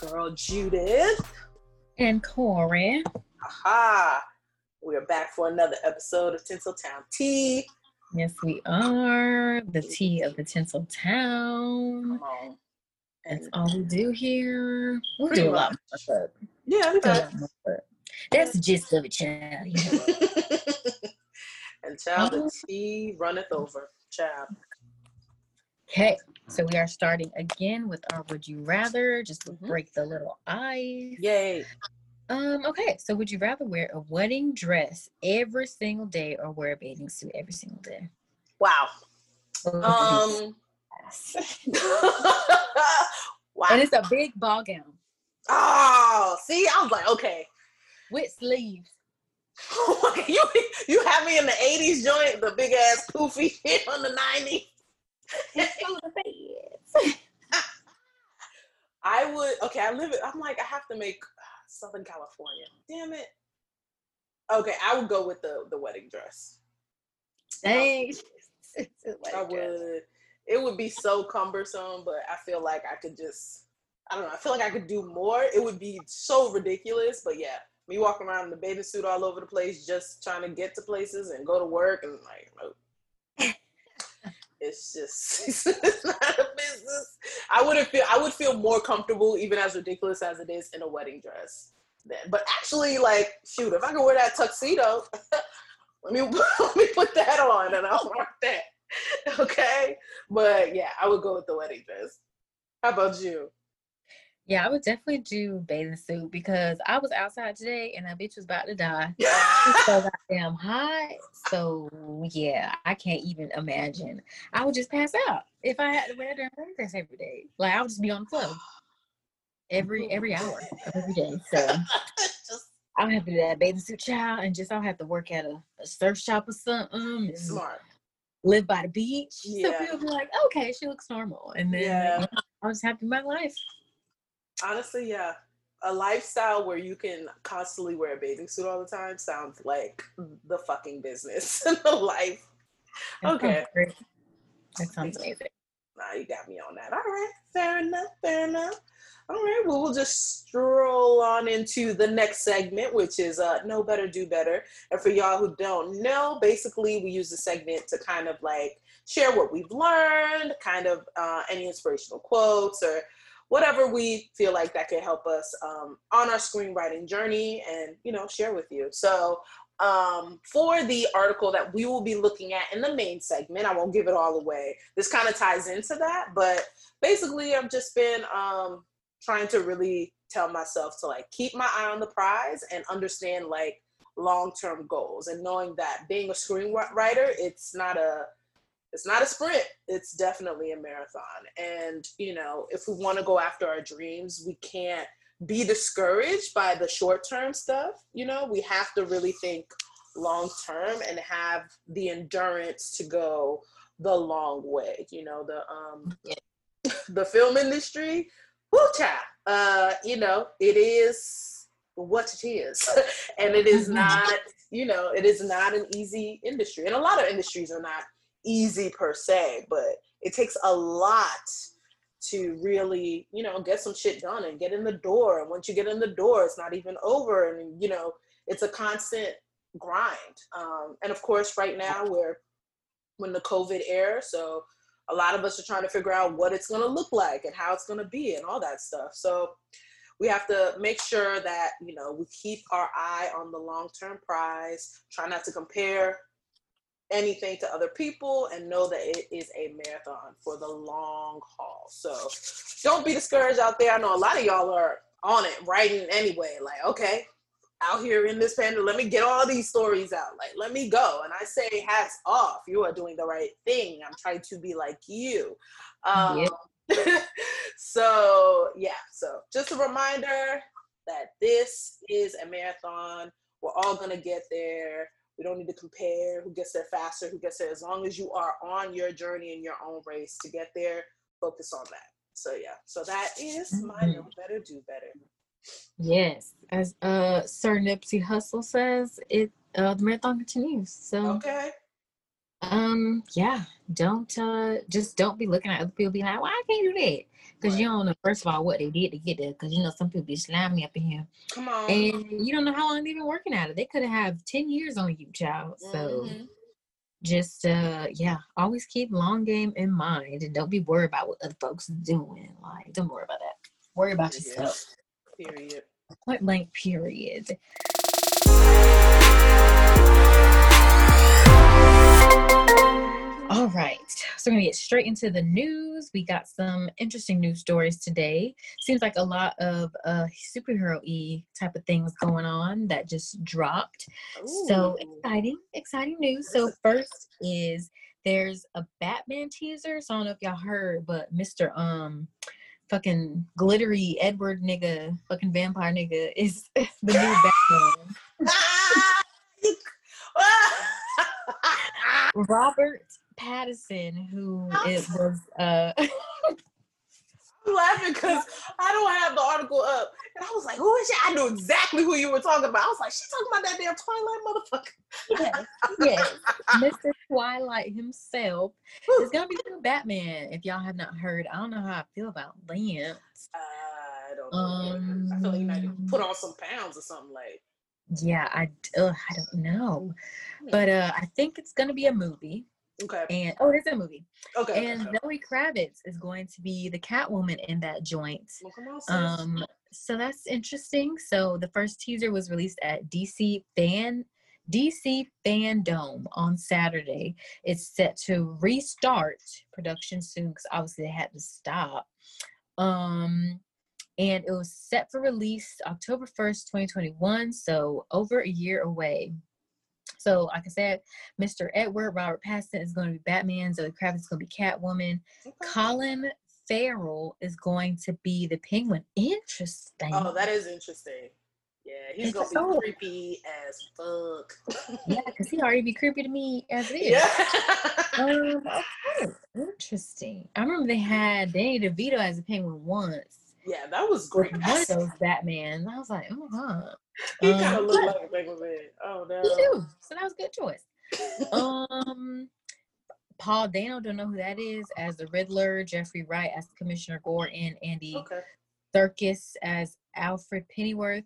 girl Judith. And Corey. Aha. We are back for another episode of Tinseltown Tea. Yes, we are. The tea of the Tinsel Town. Come on. That's all we do here. We'll do a lot much. more, but yeah, we do a okay. lot more, but that's the gist of it, child. you know. and child, the Um, tea runneth over. Child. Okay, so we are starting again with our would you rather, just to Mhm. break the little ice. Yay. Um, okay, so would you rather wear a wedding dress every single day or wear a bathing suit every single day? Wow. Um wow. and it's a big ball gown Oh, see, I was like, okay. with sleeves. you you have me in the 80s joint, the big ass poofy hit on the 90s. It's so the beds. I would okay, I live it. I'm like, I have to make uh, Southern California. Damn it. Okay, I would go with the the wedding dress. Dang. I would. It would be so cumbersome, but I feel like I could just. I don't know. I feel like I could do more. It would be so ridiculous, but yeah, me walking around in the bathing suit all over the place, just trying to get to places and go to work, and like, nope. It's just it's not a business. I wouldn't feel. I would feel more comfortable, even as ridiculous as it is, in a wedding dress. Then, but actually, like, shoot, if I could wear that tuxedo, let me let me put that on, and I'll rock that. Okay, but yeah, I would go with the wedding dress. How about you? Yeah, I would definitely do bathing suit because I was outside today and that bitch was about to die. So goddamn hot. So yeah, I can't even imagine. I would just pass out if I had to wear damn wedding every day. Like I would just be on the floor every every hour of every day. So Just I'll have to do that bathing suit child and just I'll have to work at a, a surf shop or something. smart. Live by the beach. So people be like, okay, she looks normal. And then Yeah. I'll just happy my life. Honestly, yeah. A lifestyle where you can constantly wear a bathing suit all the time sounds like the fucking business in the life. That Okay. great. That sounds amazing. Nah, you got me on that. All right, fair enough, fair enough. All right, well, we'll just stroll on into the next segment, which is uh, Know Better, Do Better. And for y'all who don't know, basically, we use the segment to kind of like share what we've learned, kind of uh, any inspirational quotes or whatever we feel like that could help us um, on our screenwriting journey and, you know, share with you. So, um, for the article that we will be looking at in the main segment, I won't give it all away. This kind of ties into that, but basically, I've just been um, trying to really tell myself to like keep my eye on the prize and understand like long-term goals and knowing that being a screenwriter, it's not a it's not a sprint it's definitely a marathon. And you know if we want to go after our dreams we can't be discouraged by the short term stuff you know? We have to really think long term and have the endurance to go the long way you know? The um the film industry woo child. Uh you know it is what it is. And it is Mhm. not you know it is not an easy industry. And a lot of industries are not easy per se, but it takes a lot to really, you know, get some shit done and get in the door. And once you get in the door, it's not even over. And, you know, it's a constant grind. Um, and of course, right now we're when the COVID era, so a lot of us are trying to figure out what it's going to look like and how it's going to be and all that stuff. So we have to make sure that, you know, we keep our eye on the long-term prize, try not to compare anything to other people and know that it is a marathon for the long haul. So don't be discouraged out there. I know a lot of y'all are on it, writing anyway. Like, okay, out here in this pandemic, let me get all these stories out. Like, let me go. And I say, hats off. You are doing the right thing. I'm trying to be like you. Um, so, yeah. So, just a reminder that this is a marathon. We're all going to get there. We don't need to compare who gets there faster, who gets there. As long as you are on your journey in your own race to get there, focus on that. So yeah, so that is my know better, do better. Yes, as uh Sir Nipsey Hussle says, it uh the marathon continues. So Okay. Um, yeah, don't uh just don't be looking at other people being like, Why I can't do that? Because right. you don't know first of all what they did to get there. Because you know some people be slamming up in here. Come on. And you don't know how long they've been working at it. They could have 10 years on you, child. So mm-hmm. just uh yeah, always keep long game in mind and don't be worried about what other folks are doing. Like, don't worry about that. Worry about yourself. Period. Point blank period. All right, so we're gonna get straight into the news. We got some interesting news stories today. Seems like a lot of uh, superhero e type of things going on that just dropped. Ooh. So exciting, exciting news. So first is there's a Batman teaser. So I don't know if y'all heard, but Mr. Um fucking glittery Edward nigga, fucking vampire nigga is the new Batman. Robert Pattinson, who it was. Uh, I'm laughing because I don't have the article up, and I was like, "Who is she?" I knew exactly who you were talking about. I was like, "She's talking about that damn Twilight motherfucker." yes, yes, Mr. Twilight himself is gonna be the Batman. If y'all have not heard, I don't know how I feel about Lance. I don't know. Um, I feel like you might put on some pounds or something like. Yeah, I uh, I don't know, but uh, I think it's gonna be a movie. Okay. And oh, it is a movie. Okay. And okay. Zoe Kravitz is going to be the Catwoman in that joint. Um, so that's interesting. So the first teaser was released at DC Fan DC Fandom on Saturday. It's set to restart production soon because obviously they had to stop. Um, and it was set for release October 1st, 2021, so over a year away. So, like I said, Mr. Edward Robert Pattinson is going to be Batman. Zoe Kravitz is going to be Catwoman. Okay. Colin Farrell is going to be the Penguin. Interesting. Oh, that is interesting. Yeah, he's gonna be so, creepy as fuck. yeah, because he already be creepy to me as it is. Yeah. um, okay. Interesting. I remember they had Danny DeVito as a penguin once. Yeah, that was great. One of those Batman. I was like, oh my god. He um, kind of looked like a penguin. Oh no. He do. So that was a good choice. um Paul Dano, don't know who that is, as the Riddler, Jeffrey Wright as Commissioner Gore, and Andy okay. Serkis as Alfred Pennyworth.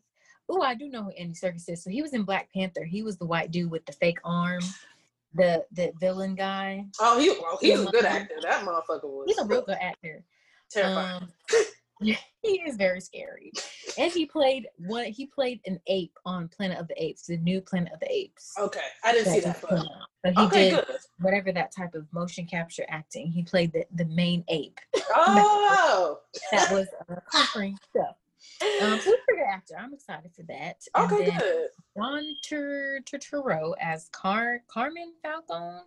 Oh, I do know who Andy Serkis is. So he was in Black Panther. He was the white dude with the fake arm, the the villain guy. Oh, he well, he's a good actor. That motherfucker was. He's a real good actor. Terrifying. Um, he is very scary. And he played one. He played an ape on Planet of the Apes, the new Planet of the Apes. Okay, I didn't see that. But, but he okay, did good. whatever that type of motion capture acting. He played the the main ape. Oh, that was uh, conquering stuff. Um, so pretty good actor. I'm excited for that. Okay, good. John Turturro as Car Carmine Falcone.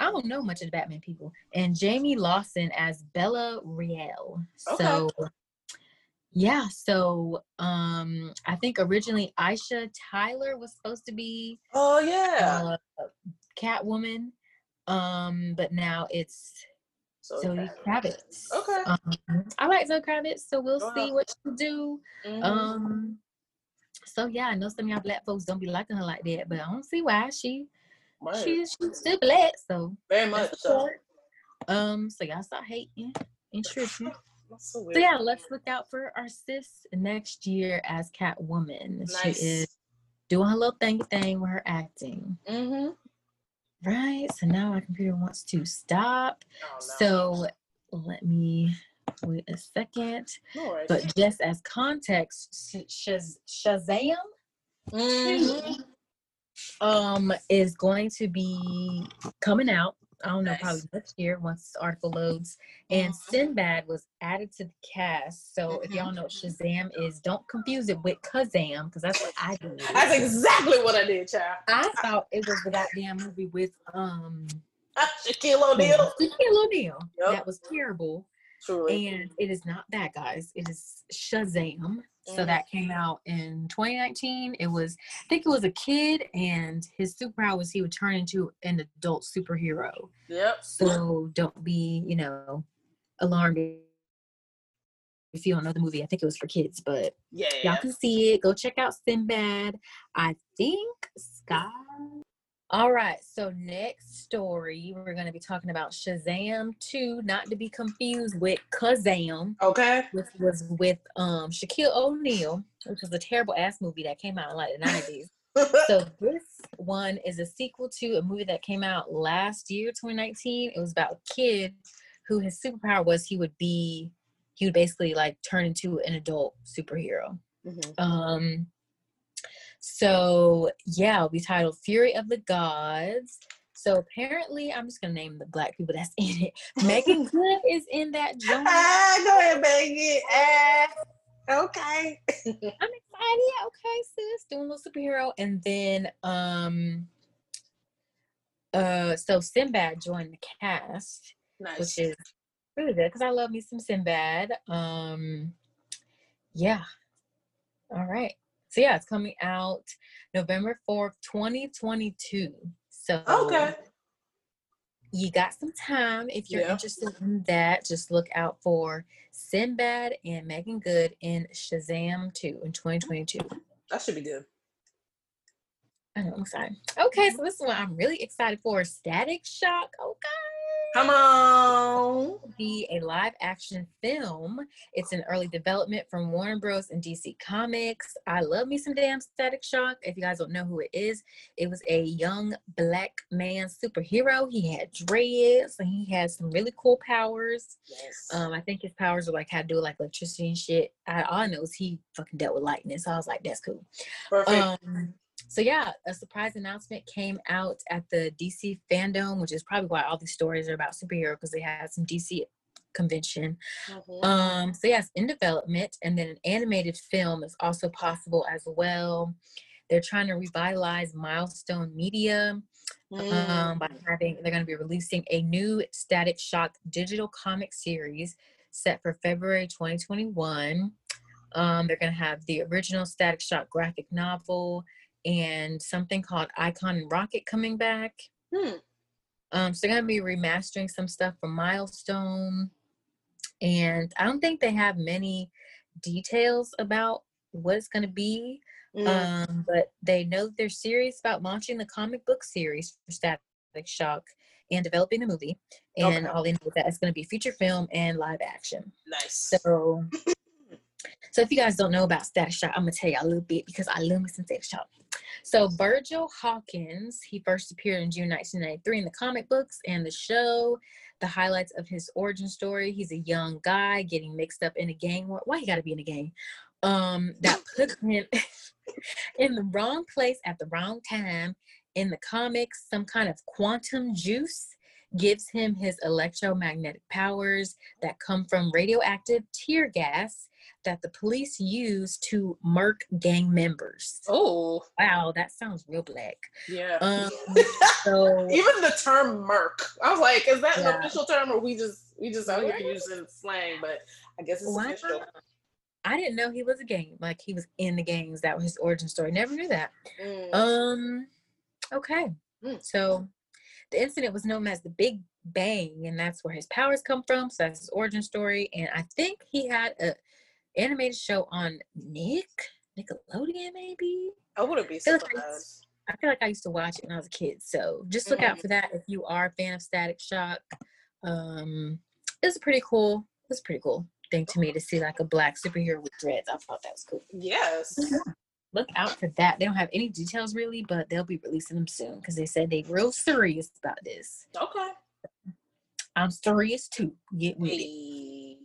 I don't know much of the Batman people. And Jayme Lawson as Bella Reál. Okay. So yeah, so um I think originally Aisha Tyler was supposed to be Oh yeah. Uh, Catwoman. Um, but now it's Zoe Kravitz. Okay. Um, I like Zoe Kravitz, so we'll see what she do. Mm-hmm. Um so yeah, I know some of y'all black folks don't be liking her like that, but I don't see why she right. she's she's still black, so very much so. Um, so y'all start hating and tripping. So, so, yeah, let's look out for our sis next year as Catwoman. Nice. She is doing her little thing thing with her acting. Mm-hmm. Right. So now my computer wants to stop. Oh, no. So let me wait a second. But just as context, Shaz- Shazam mm-hmm. um is going to be coming out I don't know, nice. probably next year once the article loads. And mm-hmm. Sinbad was added to the cast. So mm-hmm. if y'all know what Shazam is, don't confuse it with Kazam because that's what I did. That's exactly what I did, child. I thought it was the goddamn movie with um Shaquille O'Neal. Shaquille O'Neal. Yep. That was terrible. Truly. And it is not that, guys. It is Shazam. So mm. that came out in 2019. It was, I think it was a kid, and his superpower was he would turn into an adult superhero. Yep. So don't be, you know, alarmed if you don't know the movie. I think it was for kids, but yeah, y'all can see it. Go check out Sinbad. I think Sky All right. So next story, we're going to be talking about Shazam 2, not to be confused with Kazam. Okay. Which was with um Shaquille O'Neal, which was a terrible ass movie that came out in like the 90s. so this one is a sequel to a movie that came out last year, 2019. It was about a kid who his superpower was he would be he would basically like turn into an adult superhero. Mm-hmm. Um so yeah, be titled Fury of the Gods. So apparently, I'm just gonna name the black people that's in it. Meagan Good is in that joint. Ah, go ahead, Meagan. Ah, okay. I'm excited. Okay, sis, doing a little superhero, and then um, uh, so Sinbad joined the cast, nice. which is really good because I love me some Sinbad. Um, yeah. All right. So yeah, it's coming out November 4th, 2022. So okay. You got some time if you're yeah. interested in that. Just look out for Sinbad and Meagan Good in Shazam 2 in 2022. That should be good. I know, I'm excited. Okay, so this is what I'm really excited for Static Shock. Oh, okay. Come on. Be a live action film. It's in early development from Warner Bros. and DC Comics. I love me some damn Static Shock. If you guys don't know who it is, it was a young black man superhero. He had dreads and he had some really cool powers. Yes. Um, I think his powers are like how to do like electricity and shit. I all I know is he fucking dealt with lightning. So I was like, that's cool. Perfect. Um, so yeah, a surprise announcement came out at the DC fandom, which is probably why all these stories are about superhero because they had some DC convention. Mm-hmm. Um, so yes, in development, and then an animated film is also possible as well. They're trying to revitalize Milestone Media mm. um, by mm. having. They're going to be releasing a new Static Shock digital comic series set for February 2021. Um, they're going to have the original Static Shock graphic novel and something called Icon and Rocket coming back. Hmm. Um, so they're gonna be remastering some stuff from Milestone, and I don't think they have many details about what it's gonna be. Mm. Um, but they know they're serious about launching the comic book series for Static Shock and developing the movie. And okay. all they know that it's going to be feature film and live action. Nice. So, so if you guys don't know about Static Shock, I'm gonna tell you a little bit because I love me some Static Shock. So Virgil Hawkins, he first appeared in June 1993 in the comic books and the show. The highlights of his origin story: he's a young guy getting mixed up in a gang. war. Why he got to be in a gang? Um, that puts him in the wrong place at the wrong time. In the comics, some kind of quantum juice gives him his electromagnetic powers that come from radioactive tear gas that the police use to murk gang members. Oh, wow, that sounds real black. Yeah. Um, so even the term murk, I was like, is that yeah. an official term or we just we just out here using slang? But I guess it's Why official. I didn't know he was a gang. Like he was in the gangs. That was his origin story. Never knew that. Mm. Um. Okay. Mm. So the incident was known as the Big Bang, and that's where his powers come from. So that's his origin story. And I think he had a animated show on Nick Nickelodeon, maybe. I wouldn't be surprised. I feel like I used to watch it when I was a kid. So just look mm-hmm. out for that if you are a fan of Static Shock. Um, it's a pretty cool. It's a pretty cool thing to me to see like a black superhero with dreads. I thought that was cool. Yes. Look out for that. They don't have any details really, but they'll be releasing them soon because they said they real serious about this. Okay. I'm serious too. Get with it.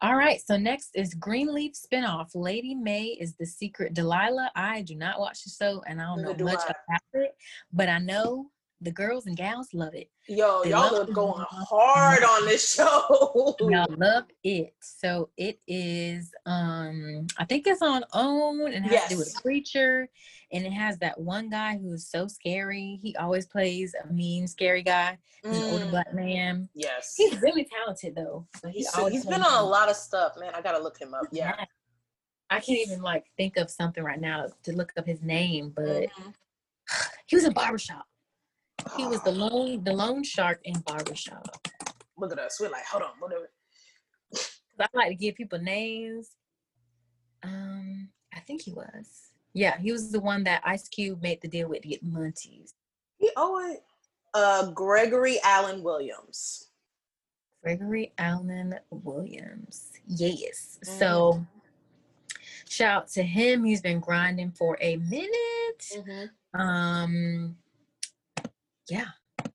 All right, so next is Greenleaf spinoff. Lady May is the secret Delilah. I do not watch the show and I don't know do much I. about it, but I know the girls and gals love it. Yo, they y'all are going hard on this show. y'all love it. So it is um I think it's on OWN and has yes. to do with a preacher. And it has that one guy who's so scary. He always plays a mean, scary guy. He's mm. an older black man. Yes. He's really talented though. So he he's, he's been on a lot of stuff, man. I gotta look him up. Yeah. I can't even like think of something right now to look up his name, but mm-hmm. he was in barbershop. He was the loan the loan shark in barbershop. Look at us. We're like, hold on, whatever. I like to give people names. Um, I think he was. Yeah, he was the one that Ice Cube made the deal with to get Monty's. He owe it. Uh, Gregory Alan Williams. Gregory Alan Williams. Yes. Mm-hmm. So shout out to him. He's been grinding for a minute. Mm-hmm. Um yeah. Cool.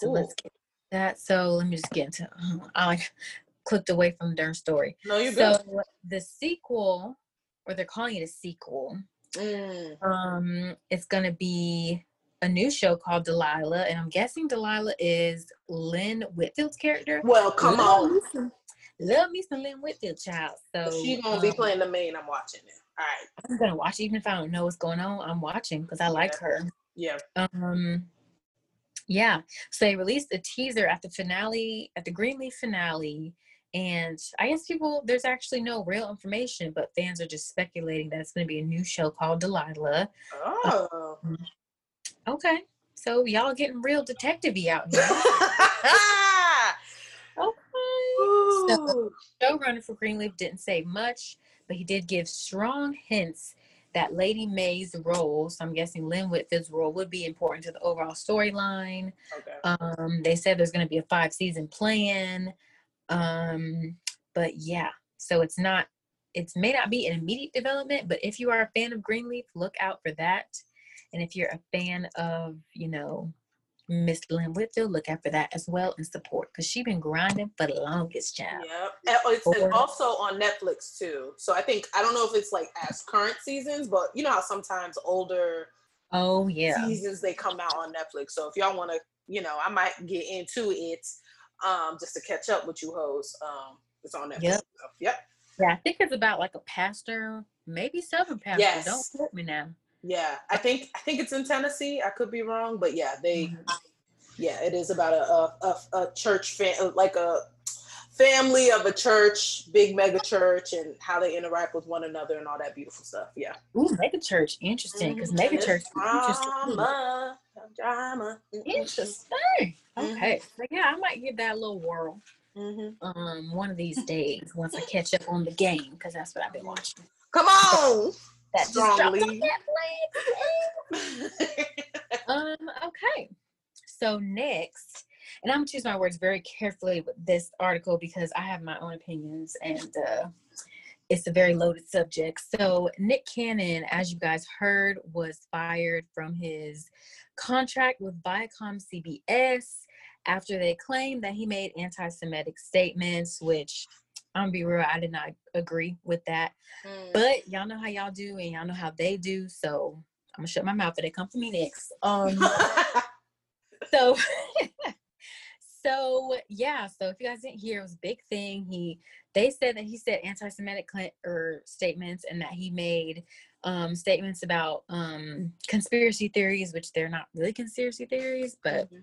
So let's get that. So let me just get into I like clicked away from the darn story. No, you're so good. the sequel, or they're calling it a sequel. Mm. Um, it's gonna be a new show called Delilah, and I'm guessing Delilah is Lynn Whitfield's character. Well, come love on. Me love me some Lynn Whitfield, child. So she's gonna um, be playing the main. I'm watching it. All right. I'm gonna watch even if I don't know what's going on. I'm watching because I like yeah. her. Yeah. Um. Yeah. So they released a teaser at the finale, at the Greenleaf finale. And I guess people, there's actually no real information, but fans are just speculating that it's going to be a new show called Delilah. Oh. Um, Okay. So y'all getting real detective out here. okay. So showrunner for Greenleaf didn't say much, but he did give strong hints that Lady May's role, so I'm guessing Lynn Whitfield's role, would be important to the overall storyline. Okay. Um, they said there's going to be a five season plan. Um, but yeah, so it's not, it may not be an immediate development, but if you are a fan of Greenleaf, look out for that. And if you're a fan of, you know, Miss Lynn Whitfield, look out for that as well and support because she's been grinding for the longest time. Yeah, it's, it's, also on Netflix too. So I think I don't know if it's like as current seasons, but you know how sometimes older oh yeah seasons they come out on Netflix. So if y'all want to, you know, I might get into it um just to catch up with you hoes. Um, it's on Netflix. Yep. Yep. Yeah, I think it's about like a pastor, maybe seven pastors. Yes. Don't quote me now. Yeah, I think I think it's in Tennessee. I could be wrong, but yeah, they mm-hmm. yeah, it is about a a, a church fan like a family of a church, big mega church, and how they interact with one another and all that beautiful stuff. Yeah. Ooh, mega church, interesting. Because mm-hmm. mega church, drama, drama, interesting. Mm-hmm. Okay, so yeah, I might give that a little whirl. Mm-hmm. Um, one of these days, once I catch up on the game, because that's what I've been watching. Come on that strongly. um, okay. So next, and I'm gonna choose my words very carefully with this article because I have my own opinions and uh, it's a very loaded subject. So Nick Cannon, as you guys heard, was fired from his contract with Viacom CBS after they claimed that he made anti-Semitic statements, which I'm gonna be real, I did not agree with that. Mm. But y'all know how y'all do and y'all know how they do. So I'm gonna shut my mouth if they come for me next. Um so so yeah, so if you guys didn't hear, it was a big thing. He they said that he said anti-Semitic or statements and that he made um, statements about um, conspiracy theories, which they're not really conspiracy theories, but mm-hmm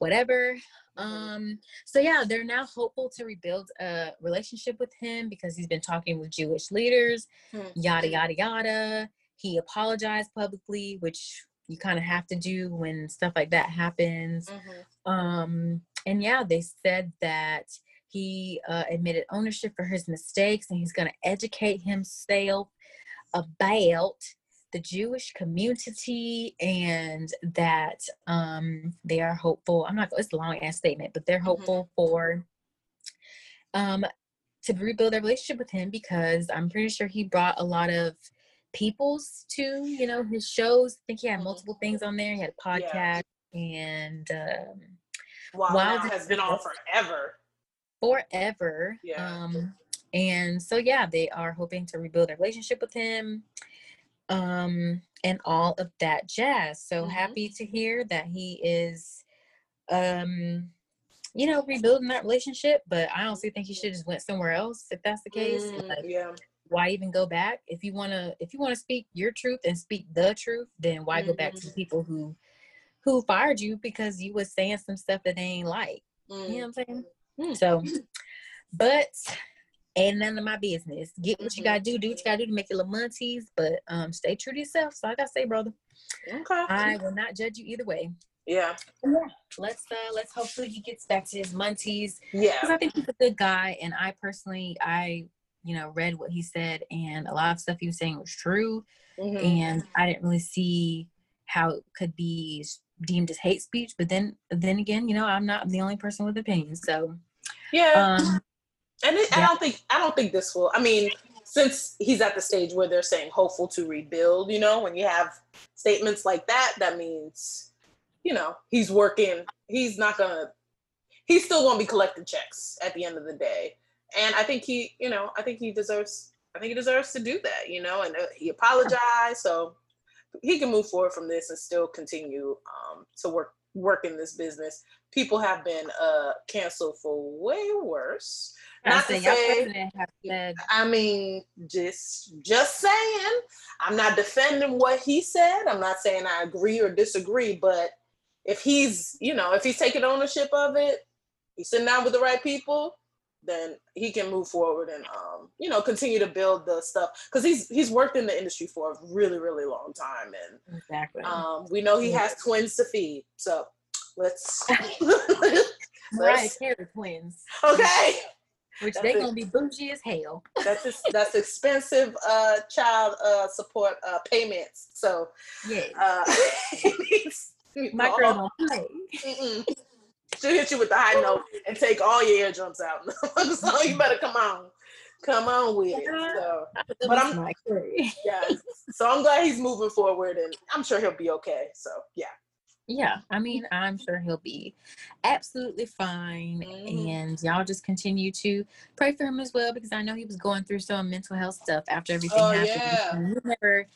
whatever. Mm-hmm. Um, so yeah, they're now hopeful to rebuild a relationship with him because he's been talking with Jewish leaders, mm-hmm. yada yada yada. He apologized publicly, which you kind of have to do when stuff like that happens. Mm-hmm. Um, and yeah, they said that he uh, admitted ownership for his mistakes and he's going to educate himself about the Jewish community and that um, they are hopeful. I'm not, it's a long ass statement, but they're mm-hmm. hopeful mm-hmm. for um, to rebuild their relationship with him because I'm pretty sure he brought a lot of peoples to, you know, his shows. I think he had mm-hmm. multiple things on there. He had a podcast yeah. and um, wow, Wild has been on forever. Forever. Yeah. Um, and so yeah, they are hoping to rebuild their relationship with him um, and all of that jazz. So mm-hmm. happy to hear that he is, um, you know, rebuilding that relationship. But I honestly think he should just went somewhere else if that's the case. Mm, like, yeah. Why even go back? If you wanna, if you wanna speak your truth and speak the truth, then why mm-hmm. go back to mm-hmm. people who, who fired you because you was saying some stuff that they ain't like? Mm. You know what I'm saying? Mm. So, but ain't none of my business. Get what you gotta do, do what you gotta do to make your little monties, but um stay true to yourself. So I gotta say, brother. Okay. I will not judge you either way. Yeah. Yeah. Let's uh let's hopefully he gets back to his munties. Yeah. Because I think he's a good guy and I personally I you know read what he said and a lot of stuff he was saying was true. Mm-hmm. And I didn't really see how it could be deemed as hate speech. But then, then again, you know, I'm not the only person with opinions. So, yeah. Um, and it. I don't think I don't think this will. I mean, since he's at the stage where they're saying hopeful to rebuild, you know, when you have statements like that, that means, you know, he's working. He's not gonna. He's still gonna be collecting checks at the end of the day, and I think he, you know, I think he deserves. I think he deserves to do that, you know, and uh, he apologized, so he can move forward from this and still continue um, to work work in this business. People have been uh, canceled for way worse. Not to say, said, I mean, just just saying. I'm not defending what he said. I'm not saying I agree or disagree, but if he's, you know, if he's taking ownership of it, he's sitting down with the right people, then he can move forward and um, you know, continue to build the stuff because he's he's worked in the industry for a really, really long time. And exactly. um, we know he has twins to feed. So let's let's Right, Carey twins. Okay which they're gonna be bougie as hell. That's that's expensive uh, child uh, support uh, payments. So yeah, uh, my girl don't play. She'll hit you with the high note and take all your eardrums out. so you better come on, come on with it. So, but I'm yeah. So I'm glad he's moving forward, and I'm sure he'll be okay. So yeah. Yeah, I mean, I'm sure he'll be absolutely fine. Mm-hmm. And y'all just continue to pray for him as well because I know he was going through some mental health stuff after everything oh, happened. Yeah. We never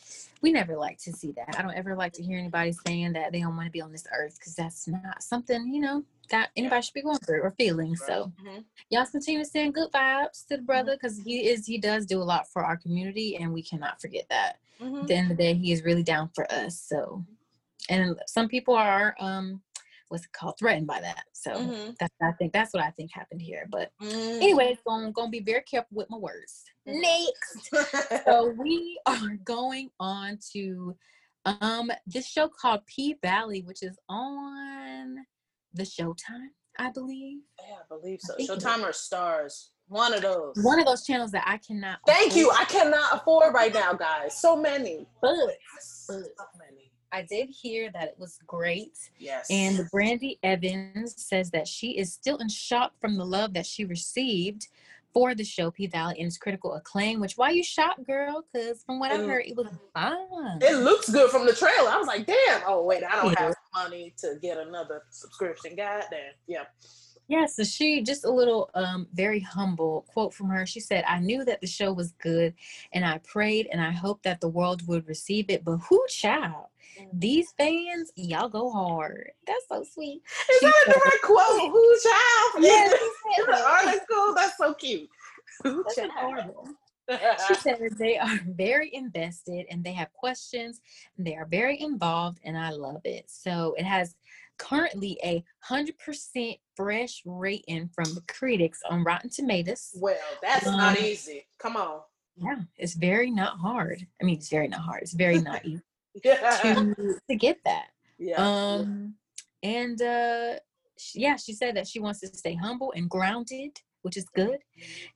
we never like to see that. I don't ever like to hear anybody saying that they don't want to be on this earth because that's not something, you know, that anybody should be going through or feeling. Right. So mm-hmm. y'all continue to send good vibes to the brother because mm-hmm. he is he does do a lot for our community and we cannot forget that. Mm-hmm. At the end of the day, he is really down for us. So and some people are um what's it called threatened by that so mm-hmm. that's i think that's what i think happened here but mm. anyway i'm gonna be very careful with my words next so we are going on to um this show called p valley which is on the showtime i believe yeah i believe so I showtime or Starz one of those. One of those channels that I cannot. Thank afford. you. I cannot afford right now, guys. So many. But, but so many. I did hear that it was great. Yes. And Brandee Evans says that she is still in shock from the love that she received for the show P Valley and its critical acclaim. Which why you shocked, girl? Because from what I heard, it was fun. It looks good from the trailer. I was like, damn. Oh wait, I don't yeah. have money to get another subscription. God damn. Yeah. Yeah, so she just a little um very humble quote from her. She said, I knew that the show was good and I prayed and I hoped that the world would receive it, but who child? These fans, y'all go hard. That's so sweet. Is she that a direct quote? Who child? Yes, article. That's so cute. Who child? she said they are very invested and they have questions they are very involved and I love it. So it has currently a hundred percent fresh rating from the critics on Rotten Tomatoes. Well, that's um, not easy. Come on. Yeah, it's very not hard. I mean, it's very not hard. It's very not easy to to get that. Yeah. Um, and uh, yeah, she said that she wants to stay humble and grounded, which is good,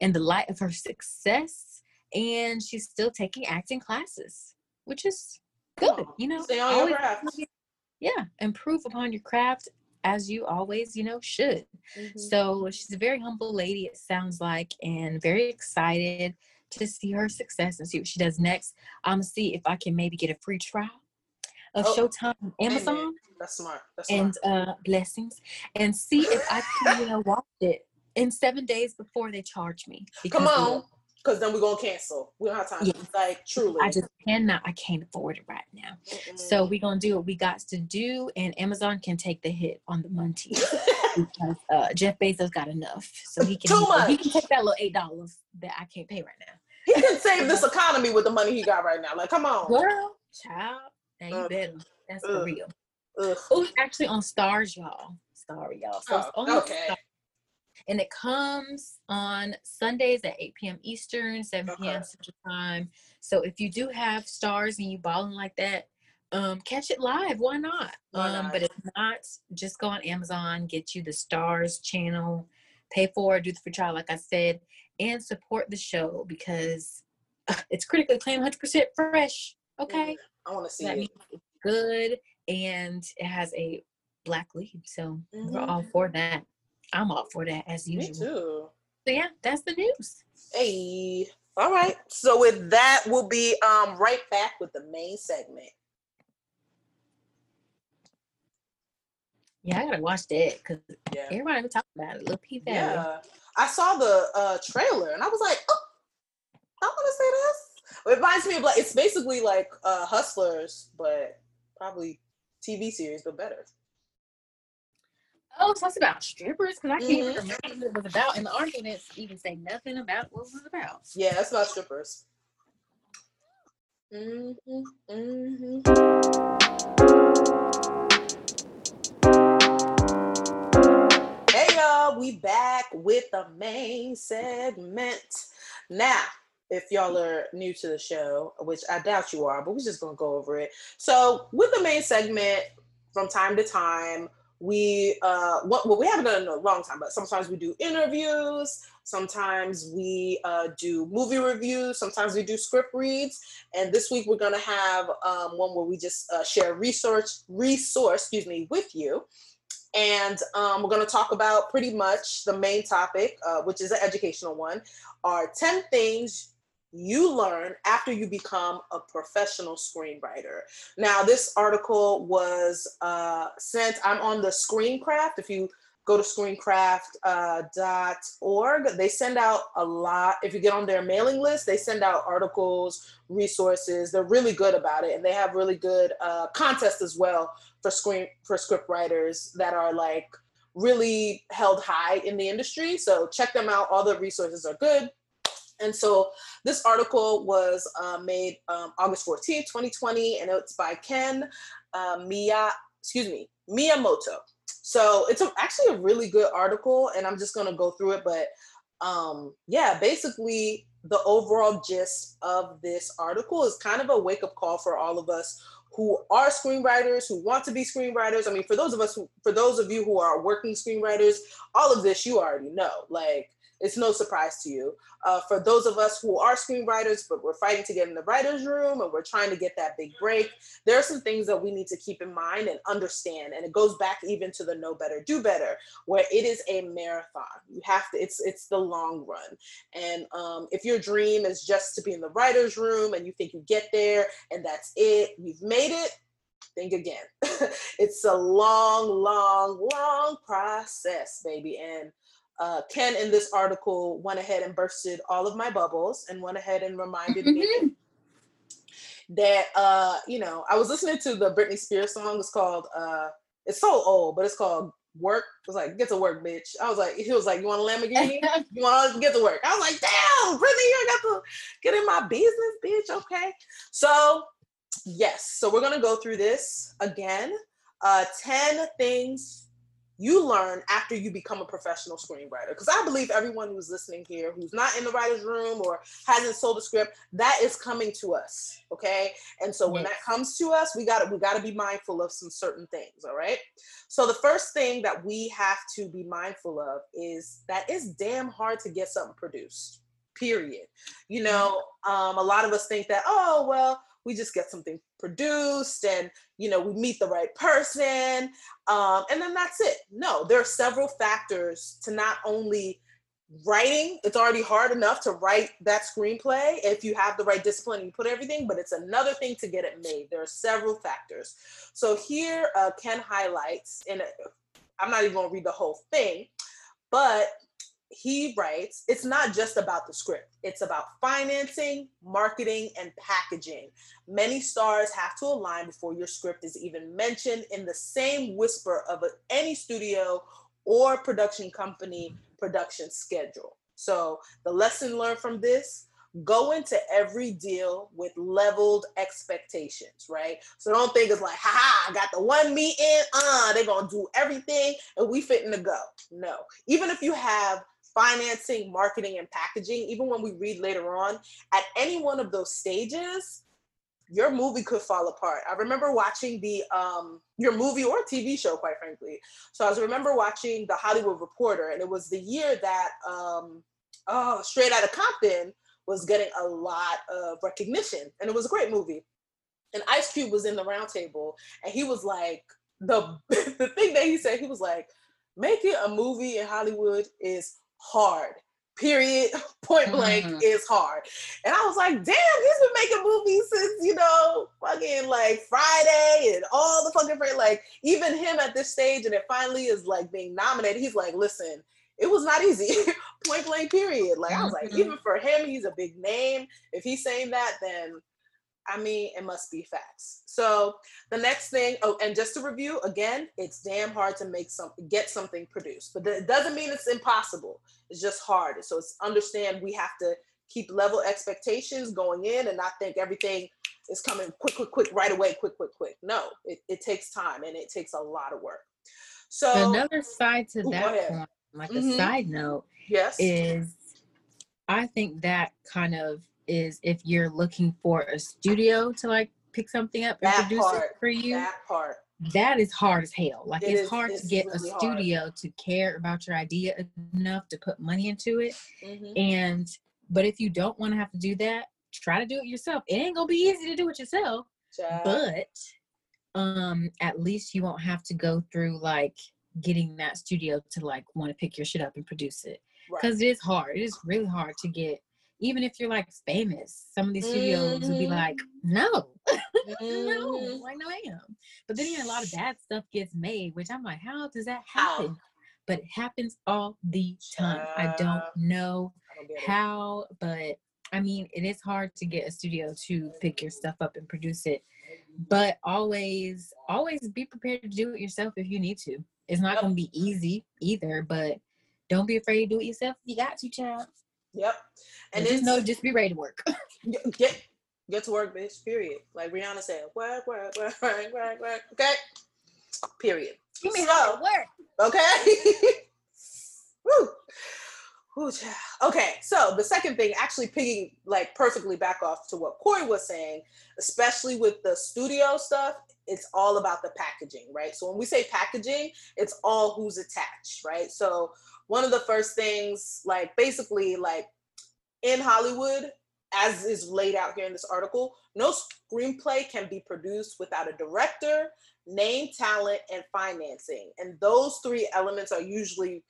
in the light of her success. And she's still taking acting classes, which is good. You know, stay on your craft. Yeah, improve upon your craft as you always, you know, should. Mm-hmm. So she's a very humble lady, it sounds like, and very excited to see her success and see what she does next. I'm gonna see if I can maybe get a free trial of oh, Showtime on Amazon. Amen. That's smart. That's smart. And uh, blessings, and see if I can you know watch it in seven days before they charge me. Come on. Because then we're gonna cancel. We don't have time. Yeah. Like truly. I just cannot, I can't afford it right now. Mm-mm. So we're gonna do what we got to do, and Amazon can take the hit on the money because uh, Jeff Bezos got enough. So he can Too much. he can take that little eight dollars that I can't pay right now. He can save this economy with the money he got right now. Like, come on. Girl, child. Now you uh, better. That's uh, for real. Uh, oh, it's actually on Starz, y'all. Sorry, y'all. So oh, okay. And it comes on Sundays at 8 p.m. Eastern, 7 p.m. Okay. Central Time. So if you do have Starz and you balling like that, um, catch it live. Why not? Why um. But if not, just go on Amazon, get you the Starz channel, pay for it, do the free trial, like I said, and support the show because uh, it's critically acclaimed 100% fresh. Okay. I want to see that it. it's good and it has a black lead. So mm-hmm. we're all for that. I'm all for that as usual. Me too. So yeah, that's the news. Hey. All right. So with that, we'll be um right back with the main segment. Yeah, I gotta watch that because yeah. everybody was talking about it. Little P Valley. Yeah, I saw the uh, trailer and I was like, oh, I want to say this. It reminds me of like it's basically like uh, Hustlers, but probably TV series, but better. Oh, so it's about strippers because I can't mm-hmm. remember what it was about, and the article didn't even say nothing about what it was about. Yeah, it's about strippers. Mm-hmm. Mm-hmm. We back with the main segment. Now, if y'all are new to the show, which I doubt you are, but we're just gonna go over it. So, with the main segment, from time to time, we uh, what well, we haven't done in a long time, but sometimes we do interviews. Sometimes we uh, do movie reviews. Sometimes we do script reads. And this week we're gonna have um, one where we just uh, share resource resource, excuse me, with you. And um, we're going to talk about pretty much the main topic, uh, which is an educational one, are 10 things you learn after you become a professional screenwriter. Now, this article was uh, sent, I'm on the Screencraft. If you go to screencraft.org. Uh, they send out a lot. If you get on their mailing list, they send out articles, resources. They're really good about it, and they have really good uh, contests as well for screen for script writers that are like really held high in the industry. So check them out. All the resources are good. And so this article was uh, made um, August 14th, 2020, and it's by Ken uh, Mia, excuse me, Miyamoto. So it's a, actually a really good article, and I'm just to go through it. But um, yeah, basically, the overall gist of this article is kind of a wake up call for all of us who are screenwriters, who want to be screenwriters. I mean, for those of us who, for those of you who are working screenwriters, all of this you already know. Like, it's no surprise to you. Uh, for those of us who are screenwriters, but we're fighting to get in the writer's room and we're trying to get that big break, there are some things that we need to keep in mind and understand. And it goes back even to the know better, do better, where it is a marathon. You have to, it's it's the long run. And um, if your dream is just to be in the writer's room and you think you get there and that's it, you've made it, think again. it's a long, long, long process, baby. And uh, Ken in this article went ahead and bursted all of my bubbles and went ahead and reminded me mm-hmm. that uh, you know I was listening to the Britney Spears song. It's called uh, it's so old, but it's called Work. It was like get to work, bitch. I was like, he was like, you want a Lamborghini? you want to get to work? I was like, damn, Britney, you got to get in my business, bitch. Okay, so yes, so we're gonna go through this again. Uh, ten things you learn after you become a professional screenwriter. Because I believe everyone who's listening here, who's not in the writer's room or hasn't sold a script, that is coming to us. Okay. And so when yes. that comes to us, we got to we got to be mindful of some certain things. All right. So the first thing that we have to be mindful of is that it's damn hard to get something produced. Period. You know, um, a lot of us think that, oh, well, we just get something produced and you know we meet the right person um, and then that's it. No there are several factors to not only writing it's already hard enough to write that screenplay if you have the right discipline and you put everything but it's another thing to get it made. There are several factors. So here uh, ken highlights and i'm not even going to read the whole thing but he writes, it's not just about the script, it's about financing, marketing, and packaging. Many stars have to align before your script is even mentioned in the same whisper of any studio or production company production schedule. So, the lesson learned from this go into every deal with leveled expectations, right? So don't think it's like, ha I got the one meeting, uh, they're gonna do everything and we fitting to go. No. Even if you have financing, marketing, and packaging, even when we read later on, at any one of those stages, your movie could fall apart. I remember watching the um your movie or TV show, quite frankly. So I was remember watching the Hollywood Reporter, and it was the year that um oh Straight Outta Compton was getting a lot of recognition, and it was a great movie. and Ice Cube was in the roundtable, and he was like, the the thing that he said, he was like, making a movie in Hollywood is hard. Period. Point blank mm-hmm. is hard. And I was like, damn, he's been making movies since, you know, fucking like Friday and all the fucking like even him at this stage, and it finally is like being nominated. He's like, listen, it was not easy. Point blank, period. Like I was like, mm-hmm. even for him, he's a big name. If he's saying that, then I mean, it must be facts. So the next thing, oh, and just to review again, it's damn hard to make some get something produced, but it doesn't mean it's impossible. It's just hard. So it's understand we have to keep level expectations going in and not think everything is coming quick, quick, quick, right away, quick, quick, quick. No, it, it takes time and it takes a lot of work. So another side to that point, like mm-hmm. a side note, yes, is I think that kind of is if you're looking for a studio to like pick something up and that produce part, it for you. That part. That is hard as hell. Like It it's is- hard it's to get really a hard. studio to care about your idea enough to put money into it. Mhm. And but if you don't want to have to do that, try to do it yourself. It ain't gonna be easy to do it yourself, Child. but um at least you won't have to go through like getting that studio to like want to pick your shit up and produce it Right. because it is hard. It is really hard to get. Even if you're like famous, some of these studios will be Mhm. like, no, no, Mhm. like no, I am. But then again, a lot of bad stuff gets made, which I'm like, how does that How? happen? But it happens all the time. I don't know I don't how, but I mean, it is hard to get a studio to pick your stuff up and produce it. But always, always be prepared to do it yourself if you need to. It's not going to be easy either, but don't be afraid to do it yourself. You got to, child. Yep. And just it's know, just be ready to work. get get to work, bitch. Period. Like Rihanna said, work, work, work, work, work, work. Okay. Period. Give me So- work. Okay. Woo. Woo. Okay, so the second thing, actually picking like perfectly back off to what Corey was saying, especially with the studio stuff, it's all about the packaging, right? So when we say packaging, it's all who's attached, right? So one of the first things, like basically, like in Hollywood, as is laid out here in this article, no screenplay can be produced without a director, name, talent, and financing. And those three elements are usually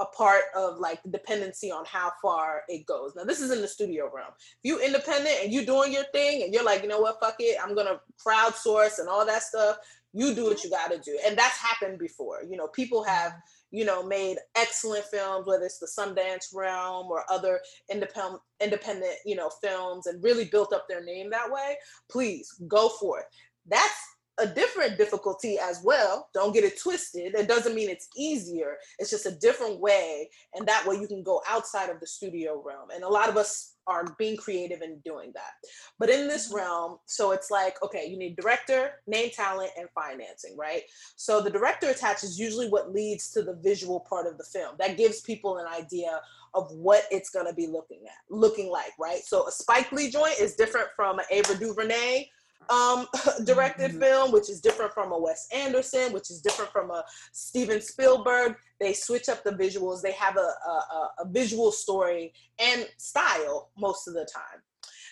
a part of like the dependency on how far it goes. Now, this is in the studio realm. If you independent and you doing your thing and you're like, you know what, fuck it, I'm gonna crowdsource and all that stuff, you do what you gotta do. And that's happened before. You know, people have, you know, made excellent films, whether it's the Sundance realm or other independent independent, you know, films and really built up their name that way. Please go for it. That's a different difficulty as well. Don't get it twisted. It doesn't mean it's easier. It's just a different way. And that way you can go outside of the studio realm. And a lot of us are being creative in doing that. But in this realm, so it's like, okay, you need director, name talent, and financing, right? So the director attached is usually what leads to the visual part of the film. That gives people an idea of what it's gonna be looking at, looking like, right? So a Spike Lee joint is different from an Ava DuVernay um directed Mhm. film which is different from a wes anderson which is different from a steven spielberg. They switch up the visuals. They have a, a, a- visual story and style most of the time.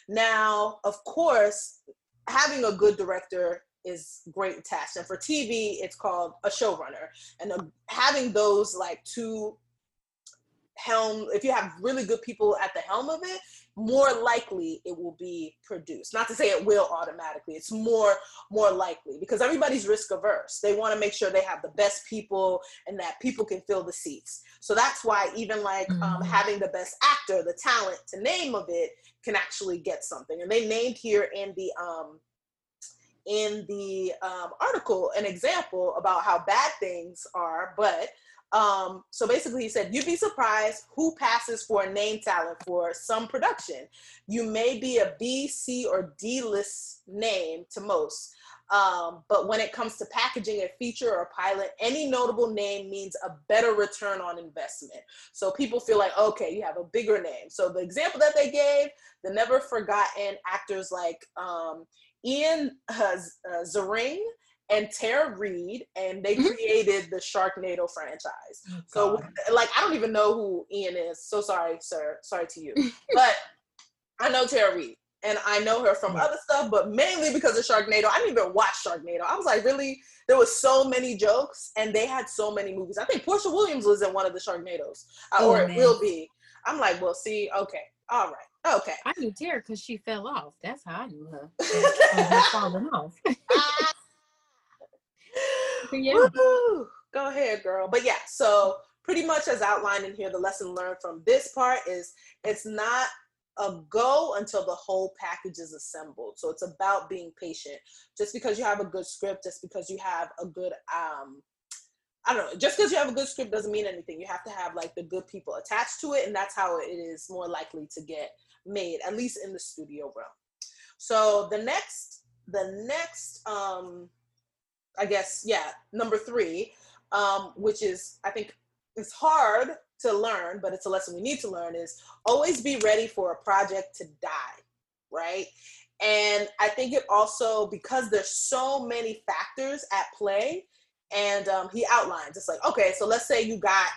Now of course having a good director is great attached and for tv it's called a showrunner. And um, having those like two helm if you have really good people at the helm of it more likely it will be produced. Not to say it will automatically it's more more likely because everybody's risk averse. They want to make sure they have the best people and that people can fill the seats. So that's why even like um, Mhm. having the best actor the talent to name of it can actually get something. And they named here in the um in the um, article an example about how bad things are but um, so basically, he said, You'd be surprised who passes for a name talent for some production. You may be a B, C, or D list name to most. Um, but when it comes to packaging a feature or a pilot, any notable name means a better return on investment. So people feel like, okay, you have a bigger name. So the example that they gave, the never forgotten actors like um, Ian uh, uh, Ziering and Tara Reid, and they Mhm. created the Sharknado franchise. Oh, So, like, I don't even know who Ian is. So sorry, sir. Sorry to you. but I know Tara Reid. and I know her from other stuff, but mainly because of Sharknado. I didn't even watch Sharknado. I was like, really? There was so many jokes, and they had so many movies. I think Portia Williams was in one of the Sharknados, uh, oh, or it will be. I'm like, well, see, okay, all right, okay. I knew Tara because she fell off. That's how I knew her. falling off. yeah. Go ahead, girl. But yeah, so pretty much as outlined in here, the lesson learned from this part is it's not a go until the whole package is assembled. So it's about being patient. Just because you have a good script, just because you have a good um I don't know, just because you have a good script doesn't mean anything. You have to have like the good people attached to it, and that's how it is more likely to get made, at least in the studio realm. So the next, the next um I guess, yeah, number three, um, which is I think it's hard to learn, but it's a lesson we need to learn is always be ready for a project to die, right? And I think it also, because there's so many factors at play, and um, he outlines, it's like, okay, so let's say you got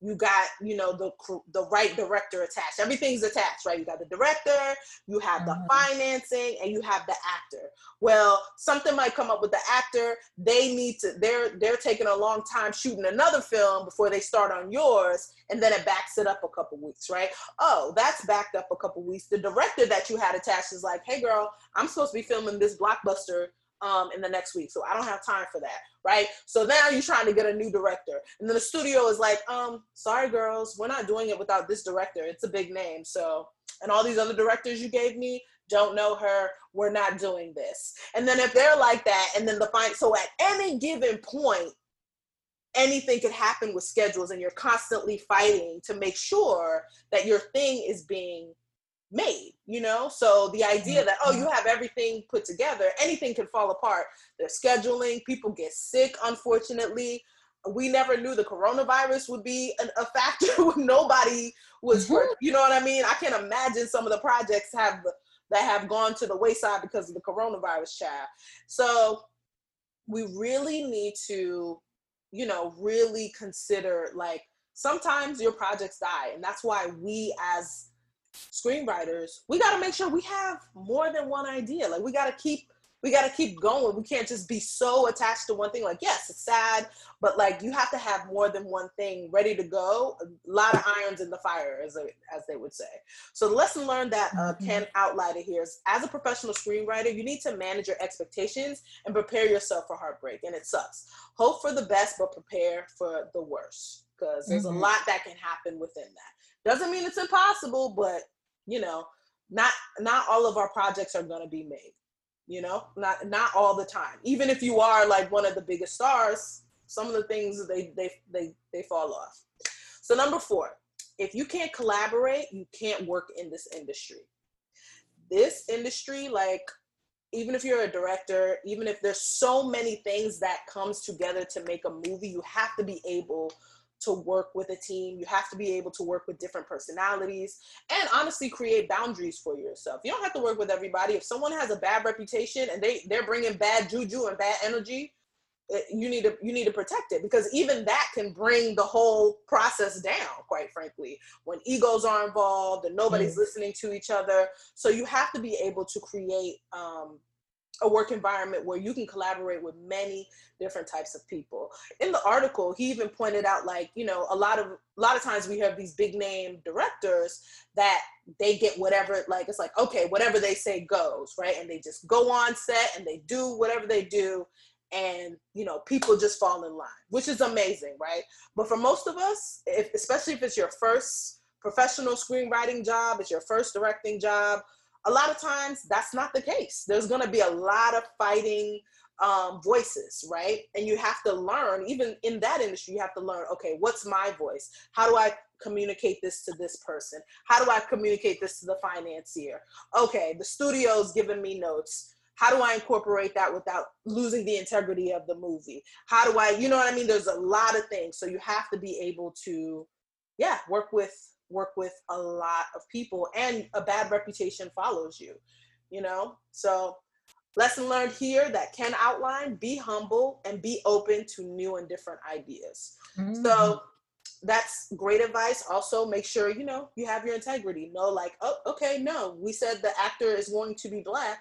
you got you know the the right director attached. Everything's attached right? You got the director you have the mm-hmm. financing and you have the actor. Well something might come up with the actor. They need to they're they're taking a long time shooting another film before they start on yours and then it backs it up a couple weeks right? Oh that's backed up a couple weeks. The director that you had attached is like hey girl i'm supposed to be filming this blockbuster um, in the next week. So I don't have time for that, right? So now you're trying to get a new director. And then the studio is like, um, sorry, girls, we're not doing it without this director. It's a big name. So, and all these other directors you gave me, don't know her. We're not doing this. And then if they're like that, and then the fine, so at any given point, anything could happen with schedules, and you're constantly fighting to make sure that your thing is being made you know? So the idea that oh you mm-hmm. have everything put together anything can fall apart. There's scheduling people get sick unfortunately. We never knew the coronavirus would be an, a factor when nobody was mm-hmm. you know what i mean? I can't imagine some of the projects have that have gone to the wayside because of the coronavirus child. So we really need to you know really consider like sometimes your projects die and that's why we as screenwriters, we got to make sure we have more than one idea. Like we got to keep we got to keep going. We can't just be so attached to one thing. Like, yes, it's sad, but like you have to have more than one thing ready to go. A lot of irons in the fire, as they, as they would say. So the lesson learned that uh, mm-hmm. Ken outlined here is, as a professional screenwriter, you need to manage your expectations and prepare yourself for heartbreak. And it sucks. Hope for the best, but prepare for the worst because there's mm-hmm. a lot that can happen within that. Doesn't mean it's impossible, but you know, not not all of our projects are going to be made. You know, not not all the time. Even if you are like one of the biggest stars, some of the things they they they they fall off. So number 4, if you can't collaborate, you can't work in this industry. This industry like even if you're a director, even if there's so many things that comes together to make a movie, you have to be able to work with a team. You have to be able to work with different personalities and honestly create boundaries for yourself. You don't have to work with everybody. If someone has a bad reputation and they they're bringing bad juju and bad energy, you need to you need to protect it because even that can bring the whole process down quite frankly when egos are involved and nobody's mm. listening to each other so you have to be able to create um, a work environment where you can collaborate with many different types of people. In the article, he even pointed out like, you know, a lot of a lot of times we have these big name directors that they get whatever like it's like okay, whatever they say goes, right? And they just go on set and they do whatever they do and you know people just fall in line which is amazing right but for most of us if, especially if it's your first professional screenwriting job it's your first directing job a lot of times that's not the case. There's going to be a lot of fighting um, voices, right? And you have to learn, even in that industry, you have to learn, okay, what's my voice? How do I communicate this to this person? How do I communicate this to the financier? Okay, the studio's giving me notes. How do I incorporate that without losing the integrity of the movie? How do I, you know what I mean? There's a lot of things. So you have to be able to, yeah, work with work with a lot of people and a bad reputation follows you you know so lesson learned here that Ken outline be humble and be open to new and different ideas mm-hmm. so that's great advice. Also, make sure you know you have your integrity. Know like, oh, okay, no, we said the actor is going to be black,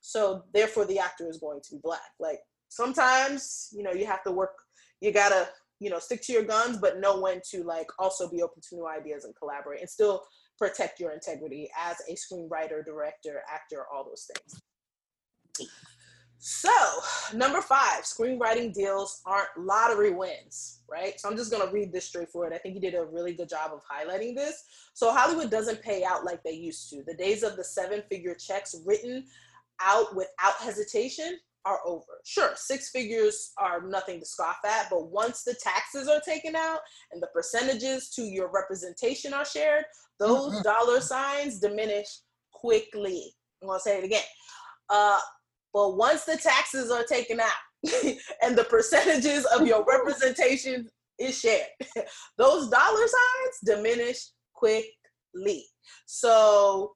so therefore the actor is going to be black. Like sometimes, you know, you have to work. You gotta, you know, stick to your guns, but know when to like also be open to new ideas and collaborate, and still protect your integrity as a screenwriter, director, actor, all those things. So, number five, screenwriting deals aren't lottery wins, right? So, I'm just going to read this straightforward. I think you did a really good job of highlighting this. So, Hollywood doesn't pay out like they used to. The days of the seven figure checks written out without hesitation are over. Sure, six figures are nothing to scoff at, but once the taxes are taken out and the percentages to your representation are shared, those mm-hmm. dollar signs diminish quickly. I'm to say it again. Uh, but once the taxes are taken out and the percentages of your representation is shared, those dollar signs diminish quickly. So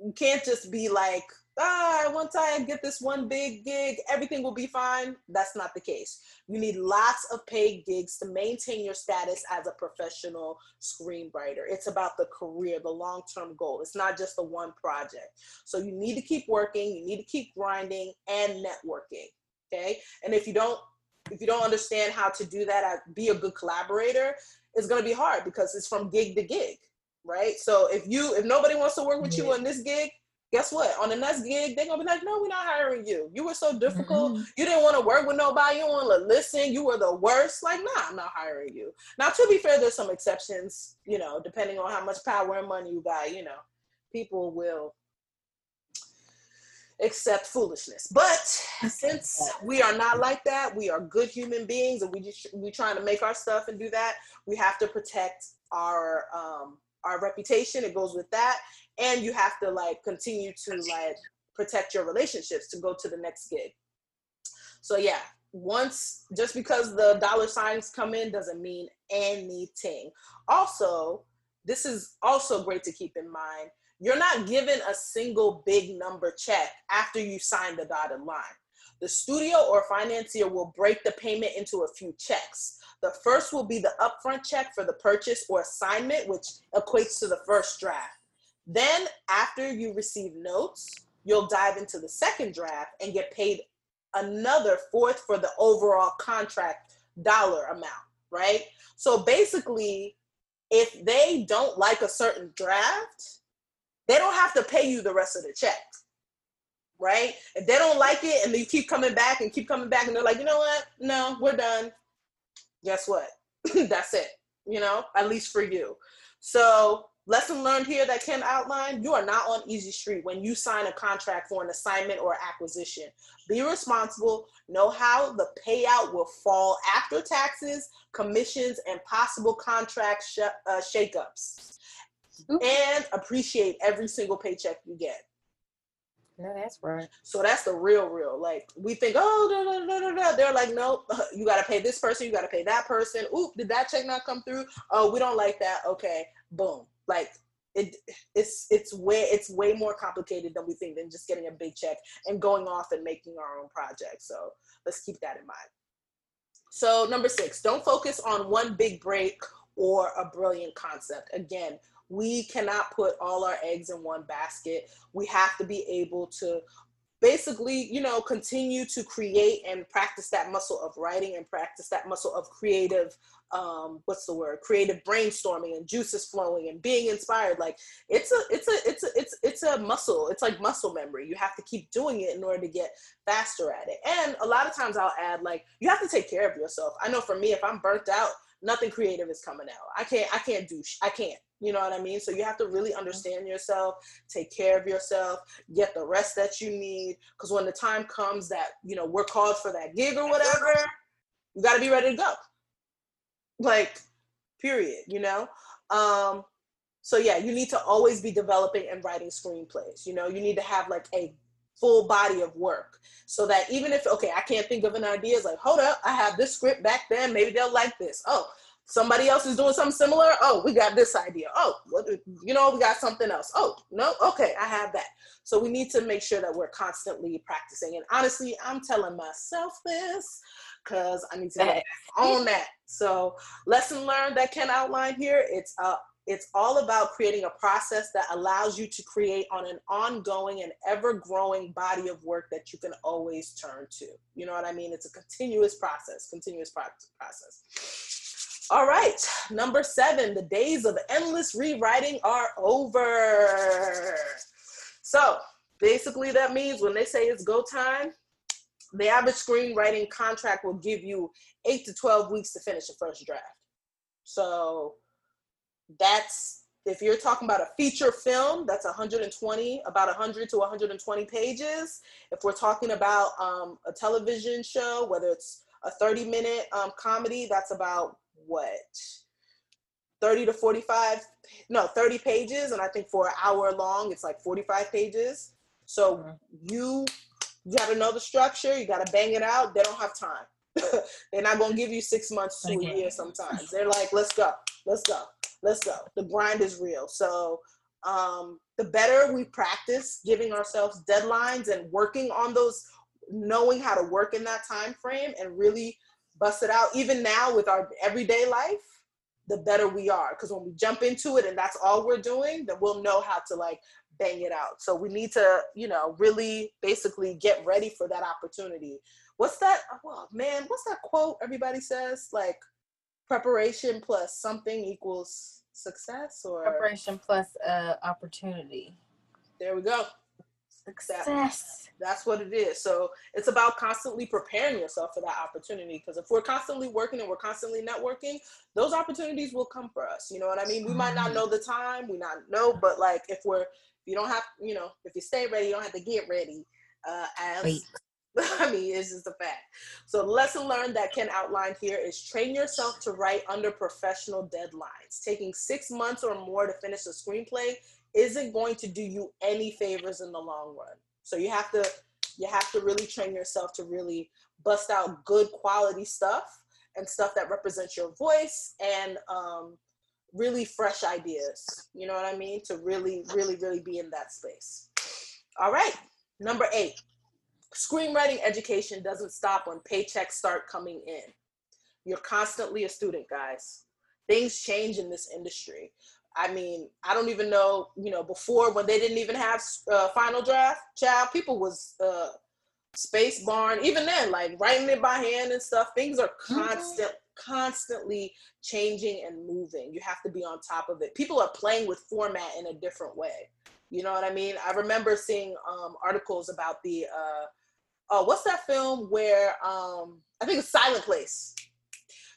you can't just be like, ah, once I get this one big gig, everything will be fine. That's not the case. You need lots of paid gigs to maintain your status as a professional screenwriter. It's about the career, the long term goal. It's not just the one project. So you need to keep working, you need to keep grinding and networking. Okay. And if you don't, if you don't understand how to do that, uh, be a good collaborator, it's going to be hard because it's from gig to gig right? So if you if nobody wants to work with you on this gig, guess what? On the next gig, they're gonna be like, no, we're not hiring you. You were so difficult. Mm-hmm. You didn't want to work with nobody. You didn't want to listen. You were the worst. Like, nah, I'm not hiring you. Now, to be fair, there's some exceptions, you know, depending on how much power and money you got, you know, people will accept foolishness. But since we are not like that, we are good human beings and we just we trying to make our stuff and do that, we have to protect our um our reputation. It goes with that and you have to like continue to like protect your relationships to go to the next gig. So yeah once just because the dollar signs come in doesn't mean anything. Also this is also great to keep in mind you're not given a single big number check after you sign the dotted line. The studio or financier will break the payment into a few checks. The first will be the upfront check for the purchase or assignment which equates to the first draft then, after you receive notes, you'll dive into the second draft and get paid another fourth for the overall contract dollar amount, right? So basically, if they don't like a certain draft, they don't have to pay you the rest of the check, right? If they don't like it and they keep coming back and keep coming back and they're like, you know what? No, we're done. Guess what? That's it, you know, at least for you. So Lesson learned here that Ken outlined you are not on easy street when you sign a contract for an assignment or acquisition. Be responsible, know how the payout will fall after taxes, commissions, and possible contract sh- uh, shakeups. And appreciate every single paycheck you get. No, that's right. So that's the real, real. Like we think, oh, no, no, no, no, They're like, nope, you got to pay this person, you got to pay that person. Oop, did that check not come through? Oh, we don't like that. Okay, boom like it it's it's way it's way more complicated than we think than just getting a big check and going off and making our own project. So let's keep that in mind. So number six don't focus on one big break or a brilliant concept. Again we cannot put all our eggs in one basket. We have to be able to basically, you know, continue to create and practice that muscle of writing and practice that muscle of creative, um, what's the word? Creative brainstorming and juices flowing and being inspired. Like it's a, it's a, it's a, it's, it's a muscle. It's like muscle memory. You have to keep doing it in order to get faster at it. And a lot of times I'll add like, you have to take care of yourself. I know for me, if I'm burnt out, nothing creative is coming out. I can't, I can't do, sh- I can't. You know what I mean? So you have to really mm-hmm. understand yourself, take care of yourself, get the rest that you need. Because when the time comes that, you know, we're called for that gig or whatever, you got to be ready to go. Like, period, you know? Um, so yeah, you need to always be developing and writing screenplays. You know, you need to have like a full body of work so that even if okay i can't think of an idea it's like hold up i have this script back then maybe they'll like this oh somebody else is doing something similar oh we got this idea oh what, you know we got something else oh no okay i have that So we need to make sure that we're constantly practicing. And honestly, I'm telling myself this because I need to get on that. So lesson learned that Ken outlined here, it's uh it's all about creating a process that allows you to create on an ongoing and ever growing body of work that you can always turn to. You know what I mean? It's a continuous process, continuous process. All right, number seven, the days of endless rewriting are over. So basically, that means when they say it's go time, the average screenwriting contract will give you eight to 12 weeks to finish a first draft. So that's if you're talking about a feature film that's 120 about 100 to 120 pages if we're talking about um, a television show whether it's a 30 minute um, comedy that's about what 30 to 45 no 30 pages and i think for an hour long it's like 45 pages so mm-hmm. you you got to know the structure you got to bang it out they don't have time they're not going to give you six months to okay. a year sometimes they're like let's go let's go let's go. The grind is real. So um, the better we practice giving ourselves deadlines and working on those, knowing how to work in that time frame and really bust it out. Even now with our everyday life, the better we are. Because when we jump into it and that's all we're doing, then we'll know how to like bang it out. So we need to, you know, really basically get ready for that opportunity. What's that? Oh man, what's that quote everybody says? Like preparation plus something equals success or preparation plus uh, opportunity. There we go. Success. That, that's what it is. So it's about constantly preparing yourself for that opportunity. Because if we're constantly working and we're constantly networking, those opportunities will come for us. You know what I mean? We might not mm-hmm. know the time, we not know, but like if we're you don't have, you know, if you stay ready, you don't have to get ready. Uh, as Wait. I mean, it's just a fact. So, the lesson learned that Ken outlined here is train yourself to write under professional deadlines. Taking six months or more to finish a screenplay isn't going to do you any favors in the long run. So you have to you have to really train yourself to really bust out good quality stuff and stuff that represents your voice and um, really fresh ideas. You know what I mean? To really, really, really be in that space. All right, number eight screenwriting education doesn't stop when paychecks start coming in. You're constantly a student, guys. Things change in this industry. I mean, I don't even know, you know, before when they didn't even have uh, final draft, child, people was uh, space barn. Even then, like writing it by hand and stuff, things are mm-hmm. constant, mm-hmm. Constantly changing and moving. You have to be on top of it. People are playing with format in a different way. You know what I mean? I remember seeing um, articles about the uh, uh, what's that film where um, I think it's Silent Place.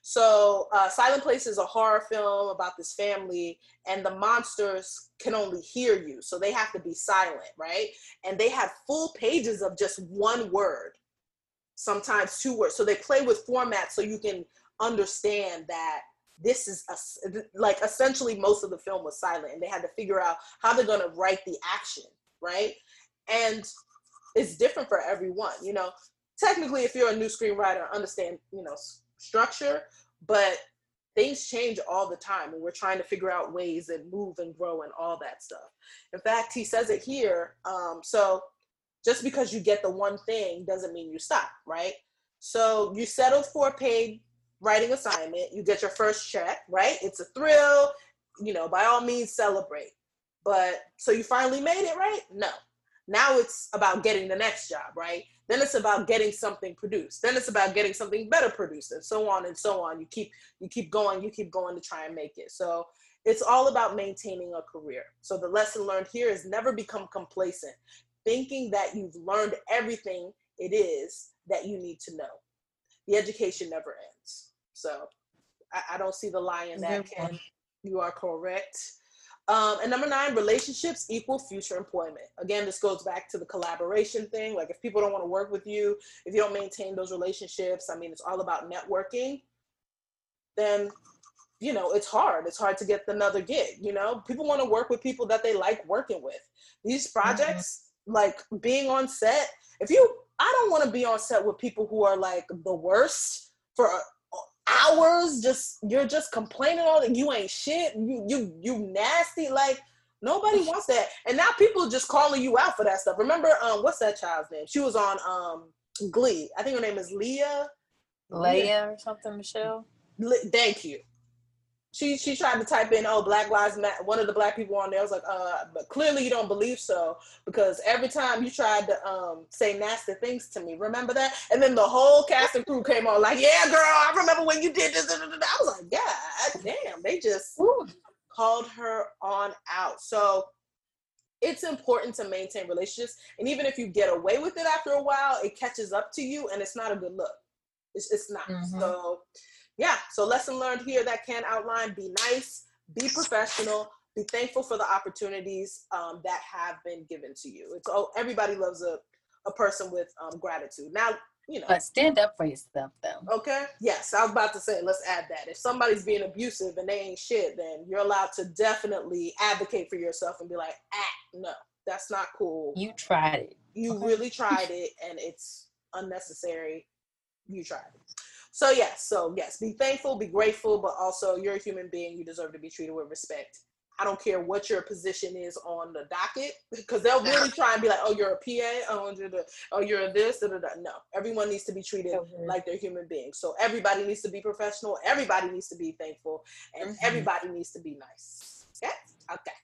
So uh, Silent Place is a horror film about this family, and the monsters can only hear you, so they have to be silent, right? And they have full pages of just one word, sometimes two words. So they play with format so you can understand that this is a, like essentially most of the film was silent, and they had to figure out how they're going to write the action, right? And it's different for everyone. You know, technically, if you're a new screenwriter, understand you know structure, but things change all the time, and we're trying to figure out ways and move and grow and all that stuff. In fact, he says it here. Um, so just because you get the one thing doesn't mean you stop, right? So you settled for a paid writing assignment, you get your first check, right? It's a thrill, you know, by all means celebrate. But so you finally made it, right? No. Now it's about getting the next job, right? Then it's about getting something produced. Then it's about getting something better produced, and so on and so on. You keep you keep going, you keep going to try and make it. So it's all about maintaining a career. So the lesson learned here is never become complacent, thinking that you've learned everything it is that you need to know. The education never ends. So I, I don't see the lie in that, Ken. You are correct. Um, and number nine, relationships equal future employment. Again, this goes back to the collaboration thing. Like if people don't want to work with you, if you don't maintain those relationships, I mean, it's all about networking, then, you know, it's hard. It's hard to get another gig. You know, people want to work with people that they like working with. These projects, mm-hmm. like being on set, if you, I don't want to be on set with people who are like the worst for hours just you're just complaining all that you ain't shit you you you nasty like Nobody wants that. And now people are just calling you out for that stuff. Remember, um, what's that child's name? She was on um Glee. I think her name is Lea. lea or something, Michele. Le- Thank you. She she tried to type in oh Black Lives Matter. One of the black people on there was like uh but clearly you don't believe so because every time you tried to um say nasty things to me, remember that? And then the whole cast and crew came on like yeah girl I remember when you did this. I was like God damn they just Ooh. called her on out. So it's important to maintain relationships. And even if you get away with it after a while, it catches up to you and it's not a good look. It's, it's not. Mhm. So, yeah. So, lesson learned here that can outline be nice, be professional, be thankful for the opportunities um, that have been given to you. It's oh, everybody loves a, a person with um, gratitude. Now, you know, But stand up for yourself, though. Okay. Yes, I was about to say, let's add that. If somebody's being abusive and they ain't shit, then you're allowed to definitely advocate for yourself and be like, ah, no, that's not cool. You tried it. You Okay. really tried it and it's unnecessary. You tried it. So, yes, so yes, be thankful, be grateful, but also you're a human being. You deserve to be treated with respect. I don't care what your position is on the docket because they'll really try and be like, oh, you're a PA, oh, you're, the, oh, you're this, da, da, da. no. Everyone needs to be treated Mhm. like they're human beings. So everybody needs to be professional. Everybody needs to be thankful, and Mhm. everybody needs to be nice. Okay. Okay.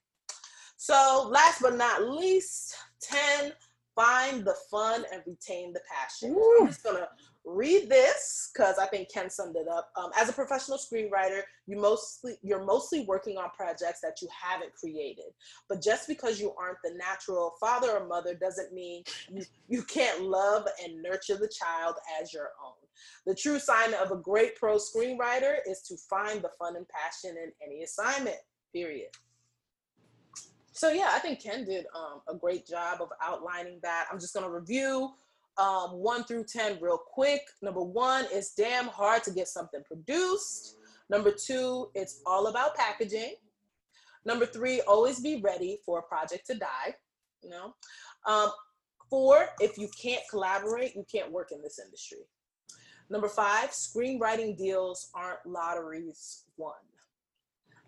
So last but not least, ten. Find the fun and retain the passion. I'm just gonna read this because I think Ken summed it up. Um, as a professional screenwriter, you mostly you're mostly working on projects that you haven't created. But just because you aren't the natural father or mother doesn't mean you, you can't love and nurture the child as your own. The true sign of a great pro screenwriter is to find the fun and passion in any assignment. Period. So yeah, I think Ken did um, a great job of outlining that. I'm just gonna review um, one through ten real quick. Number one, it's damn hard to get something produced. Number two, it's all about packaging. Number three, always be ready for a project to die. You know. Um, four, if you can't collaborate, you can't work in this industry. Number five, screenwriting deals aren't lotteries won.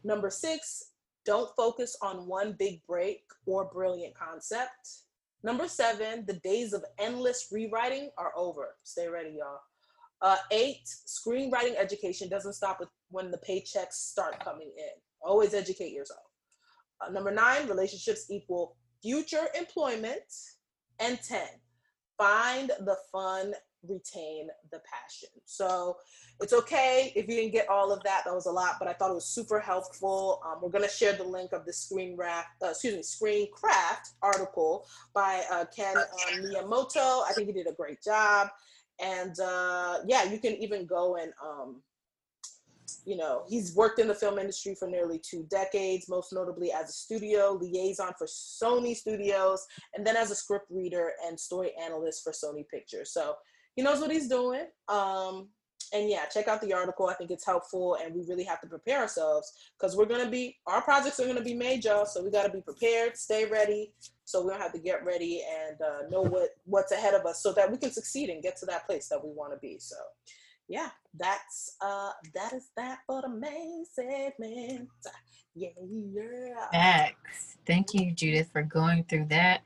Number six, don't focus on one big break or brilliant concept. Number seven, the days of endless rewriting are over. Stay ready, y'all. Uh, eight, screenwriting education doesn't stop with when the paychecks start coming in. Always educate yourself. Uh, number nine, relationships equal future employment. And 10, find the fun, retain the passion. So it's okay if you didn't get all of that. That was a lot, but I thought it was super helpful. Um, we're gonna share the link of the screen wrap, uh, excuse me, screen craft article by uh, Ken um, Miyamoto. I think he did a great job. And uh, yeah, you can even go and um, you know, he's worked in the film industry for nearly two decades, most notably as a studio liaison for Sony Studios, and then as a script reader and story analyst for Sony Pictures. So he knows what he's doing. Um, and yeah, check out the article. I think it's helpful, and we really have to prepare ourselves because we're gonna be our projects are gonna be made, y'all. So we got to be prepared, stay ready, so we don't have to get ready and uh, know what what's ahead of us, so that we can succeed and get to that place that we want to be. So yeah, that's uh that is that for the main segment. Yeah, yeah. Facts. Thank you, Judith, for going through that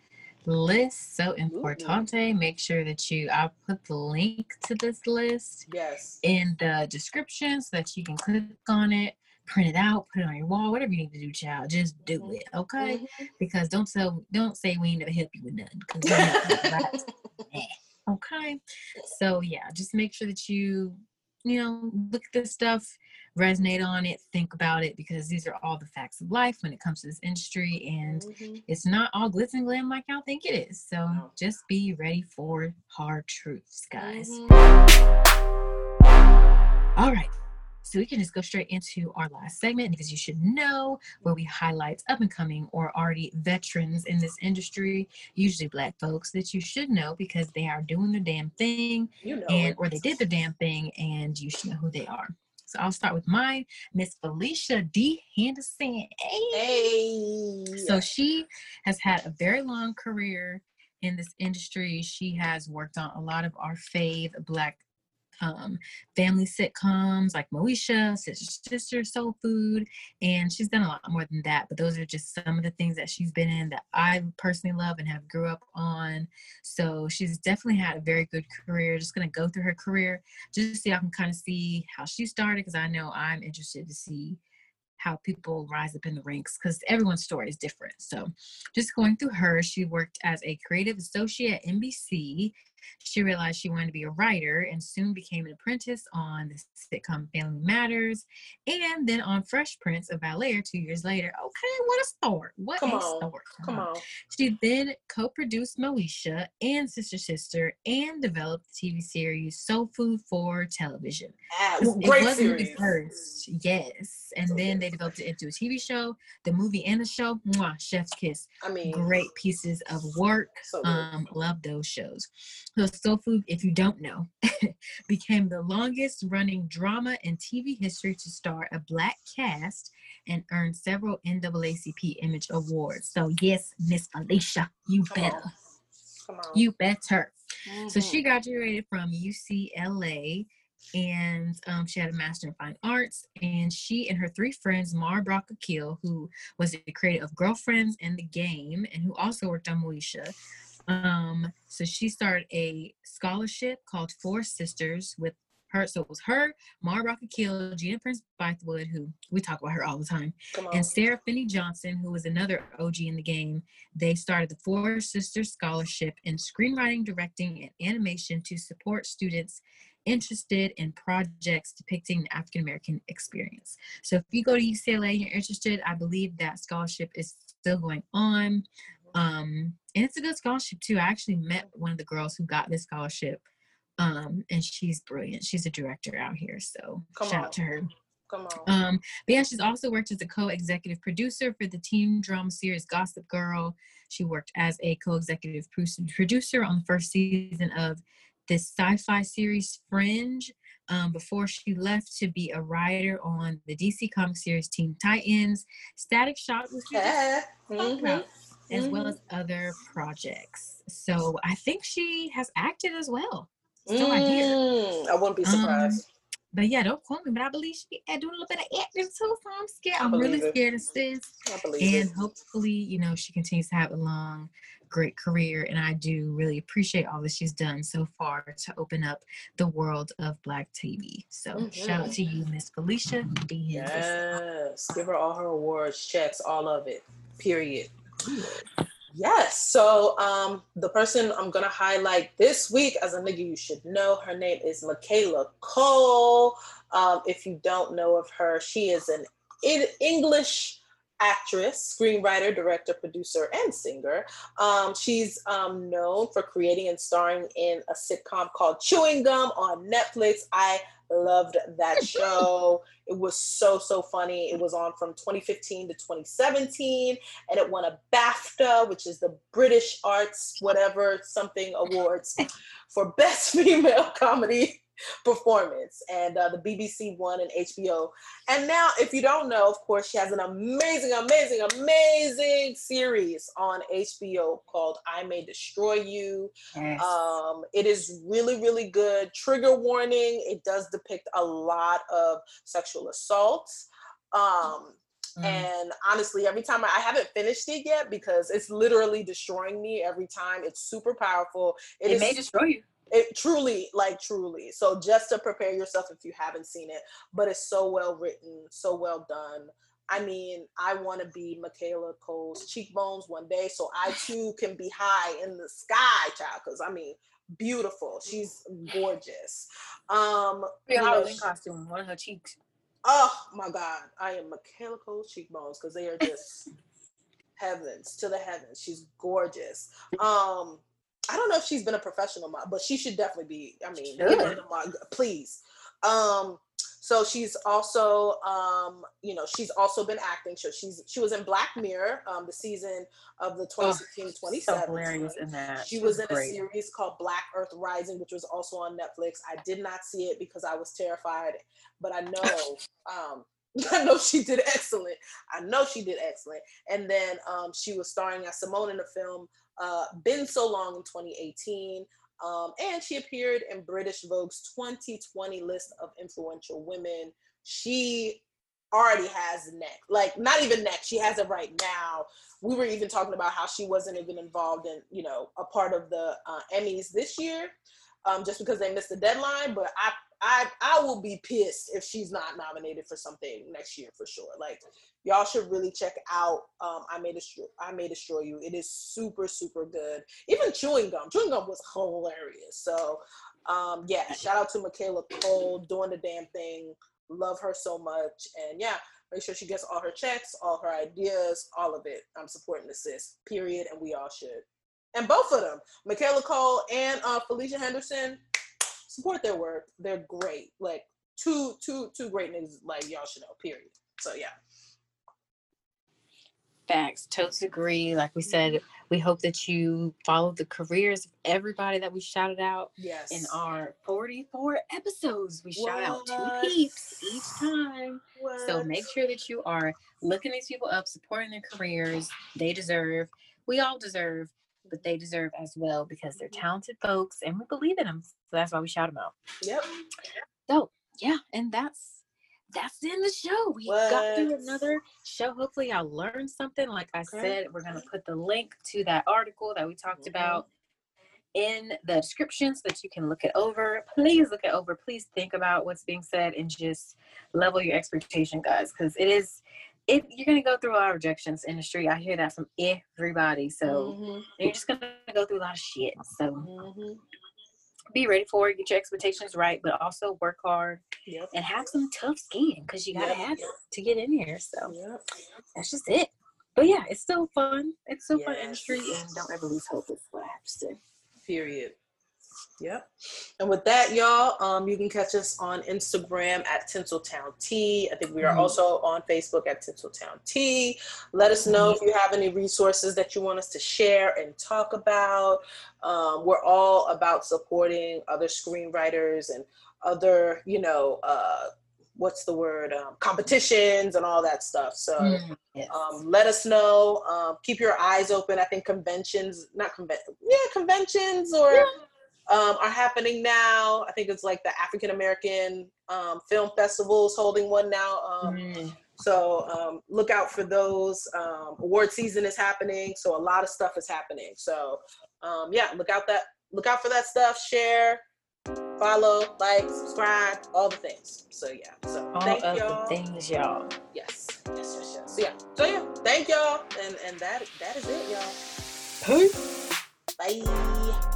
list. So importante. Make sure that you, I'll put the link to this list Yes. in the description so that you can click on it, print it out, put it on your wall, whatever you need to do, child. Just do Mhm. it, okay? Mhm. Because don't tell, don't say we ain't never help you with nothing. 'cause we help you, right? Okay. So yeah, just make sure that you, you know, look at this stuff, resonate on it, think about it, because these are all the facts of life when it comes to this industry. And Mhm. it's not all glitz and glam like y'all think it is. So No. just be ready for hard truths, guys. Mhm. All right. So we can just go straight into our last segment because you should know where we highlight up and coming or already veterans in this industry, usually black folks that you should know because they are doing their damn thing You know and it. or they did their damn thing and you should know who they are. So I'll start with mine, Miss Felicia D. Henderson. Hey. Hey. So she has had a very long career in this industry. She has worked on a lot of our fave black um, family sitcoms like Moesha, Sister Sister, Soul Food, and she's done a lot more than that. But those are just some of the things that she's been in that I personally love and have grew up on. So she's definitely had a very good career. Just gonna go through her career just so I can kind of see how she started because I know I'm interested to see how people rise up in the ranks because everyone's story is different. So, just going through her, she worked as a creative associate at NBC she realized she wanted to be a writer and soon became an apprentice on the sitcom Family Matters and then on Fresh Prince of Bel Air two years later. Okay, what a start. What Come a on. start. Come on. She then co produced Moesha and Sister Sister and developed the TV series Soul Food for television. Ah, It great was a movie first, yes. And So then good. they developed it into a TV show, the movie and the show. Mwah, chef's kiss I mean, great pieces of work. So. Um, love those shows. So Soul Food, if you don't know, became the longest running drama in TV history to star a black cast and earned several NAACP Image Awards. So yes, Miss Alicia, you Come better, on. Come on. you better. So Mhm. she graduated from UCLA and um, she had a master in fine arts. And she and her three friends, Mara Brock Akil, who was the creator of Girlfriends and the Game, and who also worked on Moesha. Um, so she started a scholarship called Four Sisters with her. So it was her, Mara Brock Akil, Gina Prince Bythewood, who we talk about her all the time, and Sarah Finney Johnson, who was another OG in the game, they started the Four Sisters Scholarship in screenwriting, directing, and animation to support students interested in projects depicting the African American experience. So if you go to UCLA and you're interested, I believe that scholarship is still going on. Um, and it's a good scholarship too. I actually met one of the girls who got this scholarship. Um, and she's brilliant. She's a director out here. So Come shout on. out to her. Come on. Um, but yeah, she's also worked as a co-executive producer for the teen drama series Gossip Girl. She worked as a co-executive producer on the first season of this sci-fi series Fringe. Um, before she left to be a writer on the DC comic series Teen Titans, Static Shock, was Yeah. talked As well Mhm. as other projects. So I think she has acted as well. So I hear. Mm, I wouldn't be surprised. But yeah, don't quote me, but I believe she had doing a little bit of acting too, so I'm scared. I'm really it. scared of sis. And it. hopefully, you know, she continues to have a long, great career. And I do really appreciate all that she's done so far to open up the world of Black TV. So shout out to you, Miss Felicia. Yes. Give her all her awards, checks, all of it. Period. Yes. So um the person I'm gonna highlight this week as a nigga you should know, her name is Michaela Coel. Um, if you don't know of her, she is an English actress, screenwriter, director, producer, and singer. Um, she's um, known for creating and starring in a sitcom called Chewing Gum on Netflix. I loved that show. It was so, so funny. It was on from 2015 to 2017, and it won a BAFTA, which is the British Arts, whatever, something awards for Best Female Comedy Performance. And uh, the BBC One and HBO. And now, if you don't know, of course, she has an amazing, amazing, amazing series on HBO called I May Destroy You. Yes. Um, it is really, really good. Trigger warning. It does depict a lot of sexual assaults. Um, Mm. and honestly, every time I, I haven't finished it yet because it's literally destroying me every time. It's super powerful. it is may destroy you. It truly like truly. So just to prepare yourself if you haven't seen it but it's so well written so well done. I mean i want to be michaela coel's cheekbones one day so i too can be high in the sky child because i mean beautiful. She's gorgeous. Um Be a you know, Halloween she- costume, one of her cheeks. oh my god i am michaela coel's cheekbones because they are just heavens to the heavens. She's gorgeous. Um I don't know if she's been a professional model, but she should definitely be. I mean, give her Should. the mod- please. Um, so she's also, um, you know, she's also been acting. So she's she was in Black Mirror, um, the season of the 2016 So 2017. hilarious in that. She was in a series called Black Earth Rising, which was also on Netflix. I did not see it because I was terrified, but I know, um, I know she did excellent. I know she did excellent. And then um, she was starring as Simone in the film uh, "Been So Long" in 2018. Um, and she appeared in British Vogue's 2020 list of influential women. She already has neck, like not even neck. She has it right now. We were even talking about how she wasn't even involved in, you know, a part of the uh, Emmys this year, um, just because they missed the deadline. But I, I, I will be pissed if she's not nominated for something next year for sure. Like y'all should really check out. Um, I may destroy, I may destroy you. It is super, super good. Even chewing gum, chewing gum was hilarious. So, um, yeah, shout out to Michaela Coel doing the damn thing Love her so much. And yeah, make sure she gets all her checks, all her ideas, all of it. I'm supporting the sis, period. And we all should. And both of them, Michaela Coel and uh, Felicia Henderson, support their work. They're great. Like two, two, two great niggas like y'all should know, period. So yeah. Facts. Totes agree. Like we said, we hope that you follow the careers of everybody that we shouted out yes. in our 44 episodes. We what? shout out two peeps each time. What? So make sure that you are looking these people up, supporting their careers. They deserve, we all deserve, but they deserve as well because they're mm-hmm. talented folks and we believe in them. So that's why we shout them out. Yep. So yeah, and that's that's in the show. We what? got through another show. Hopefully, y'all learned something. Like I okay. said, we're gonna put the link to that article that we talked mm-hmm. about in the description so that you can look it over. Please look it over. Please think about what's being said and just level your expectation, guys, because it is. If you're gonna go through a lot of rejections industry, I hear that from everybody. So mm-hmm. you're just gonna go through a lot of shit. So mm-hmm be ready for it, get your expectations right, but also work hard yep. and have some tough skin because you gotta yep. have it to get in here. So yep. that's just it. But yeah, it's still fun. It's still yes. fun industry, and don't ever lose hope. Is what I have to say. Period. Yep. And with that, y'all, um, you can catch us on Instagram at Tinseltown Tea. I think we are mm-hmm. also on Facebook at Tinseltown Tea. Let us know mm-hmm. if you have any resources that you want us to share and talk about. Um, we're all about supporting other screenwriters and other, you know, uh, what's the word um, competitions and all that stuff so mm, yes. um, let us know um, keep your eyes open i think conventions not convention yeah conventions or yeah um, are happening now. I think it's like the African American um, Film Festival is holding one now. Um, mm. So um, look out for those. Um, award season is happening, so a lot of stuff is happening. So um, yeah, look out that look out for that stuff. Share, follow, like, subscribe, all the things. So yeah. So all thank of y'all. the things, y'all. Yes, yes, yes, yes. So yeah. So yeah, thank y'all, and and that that is it, y'all. Peace. Bye.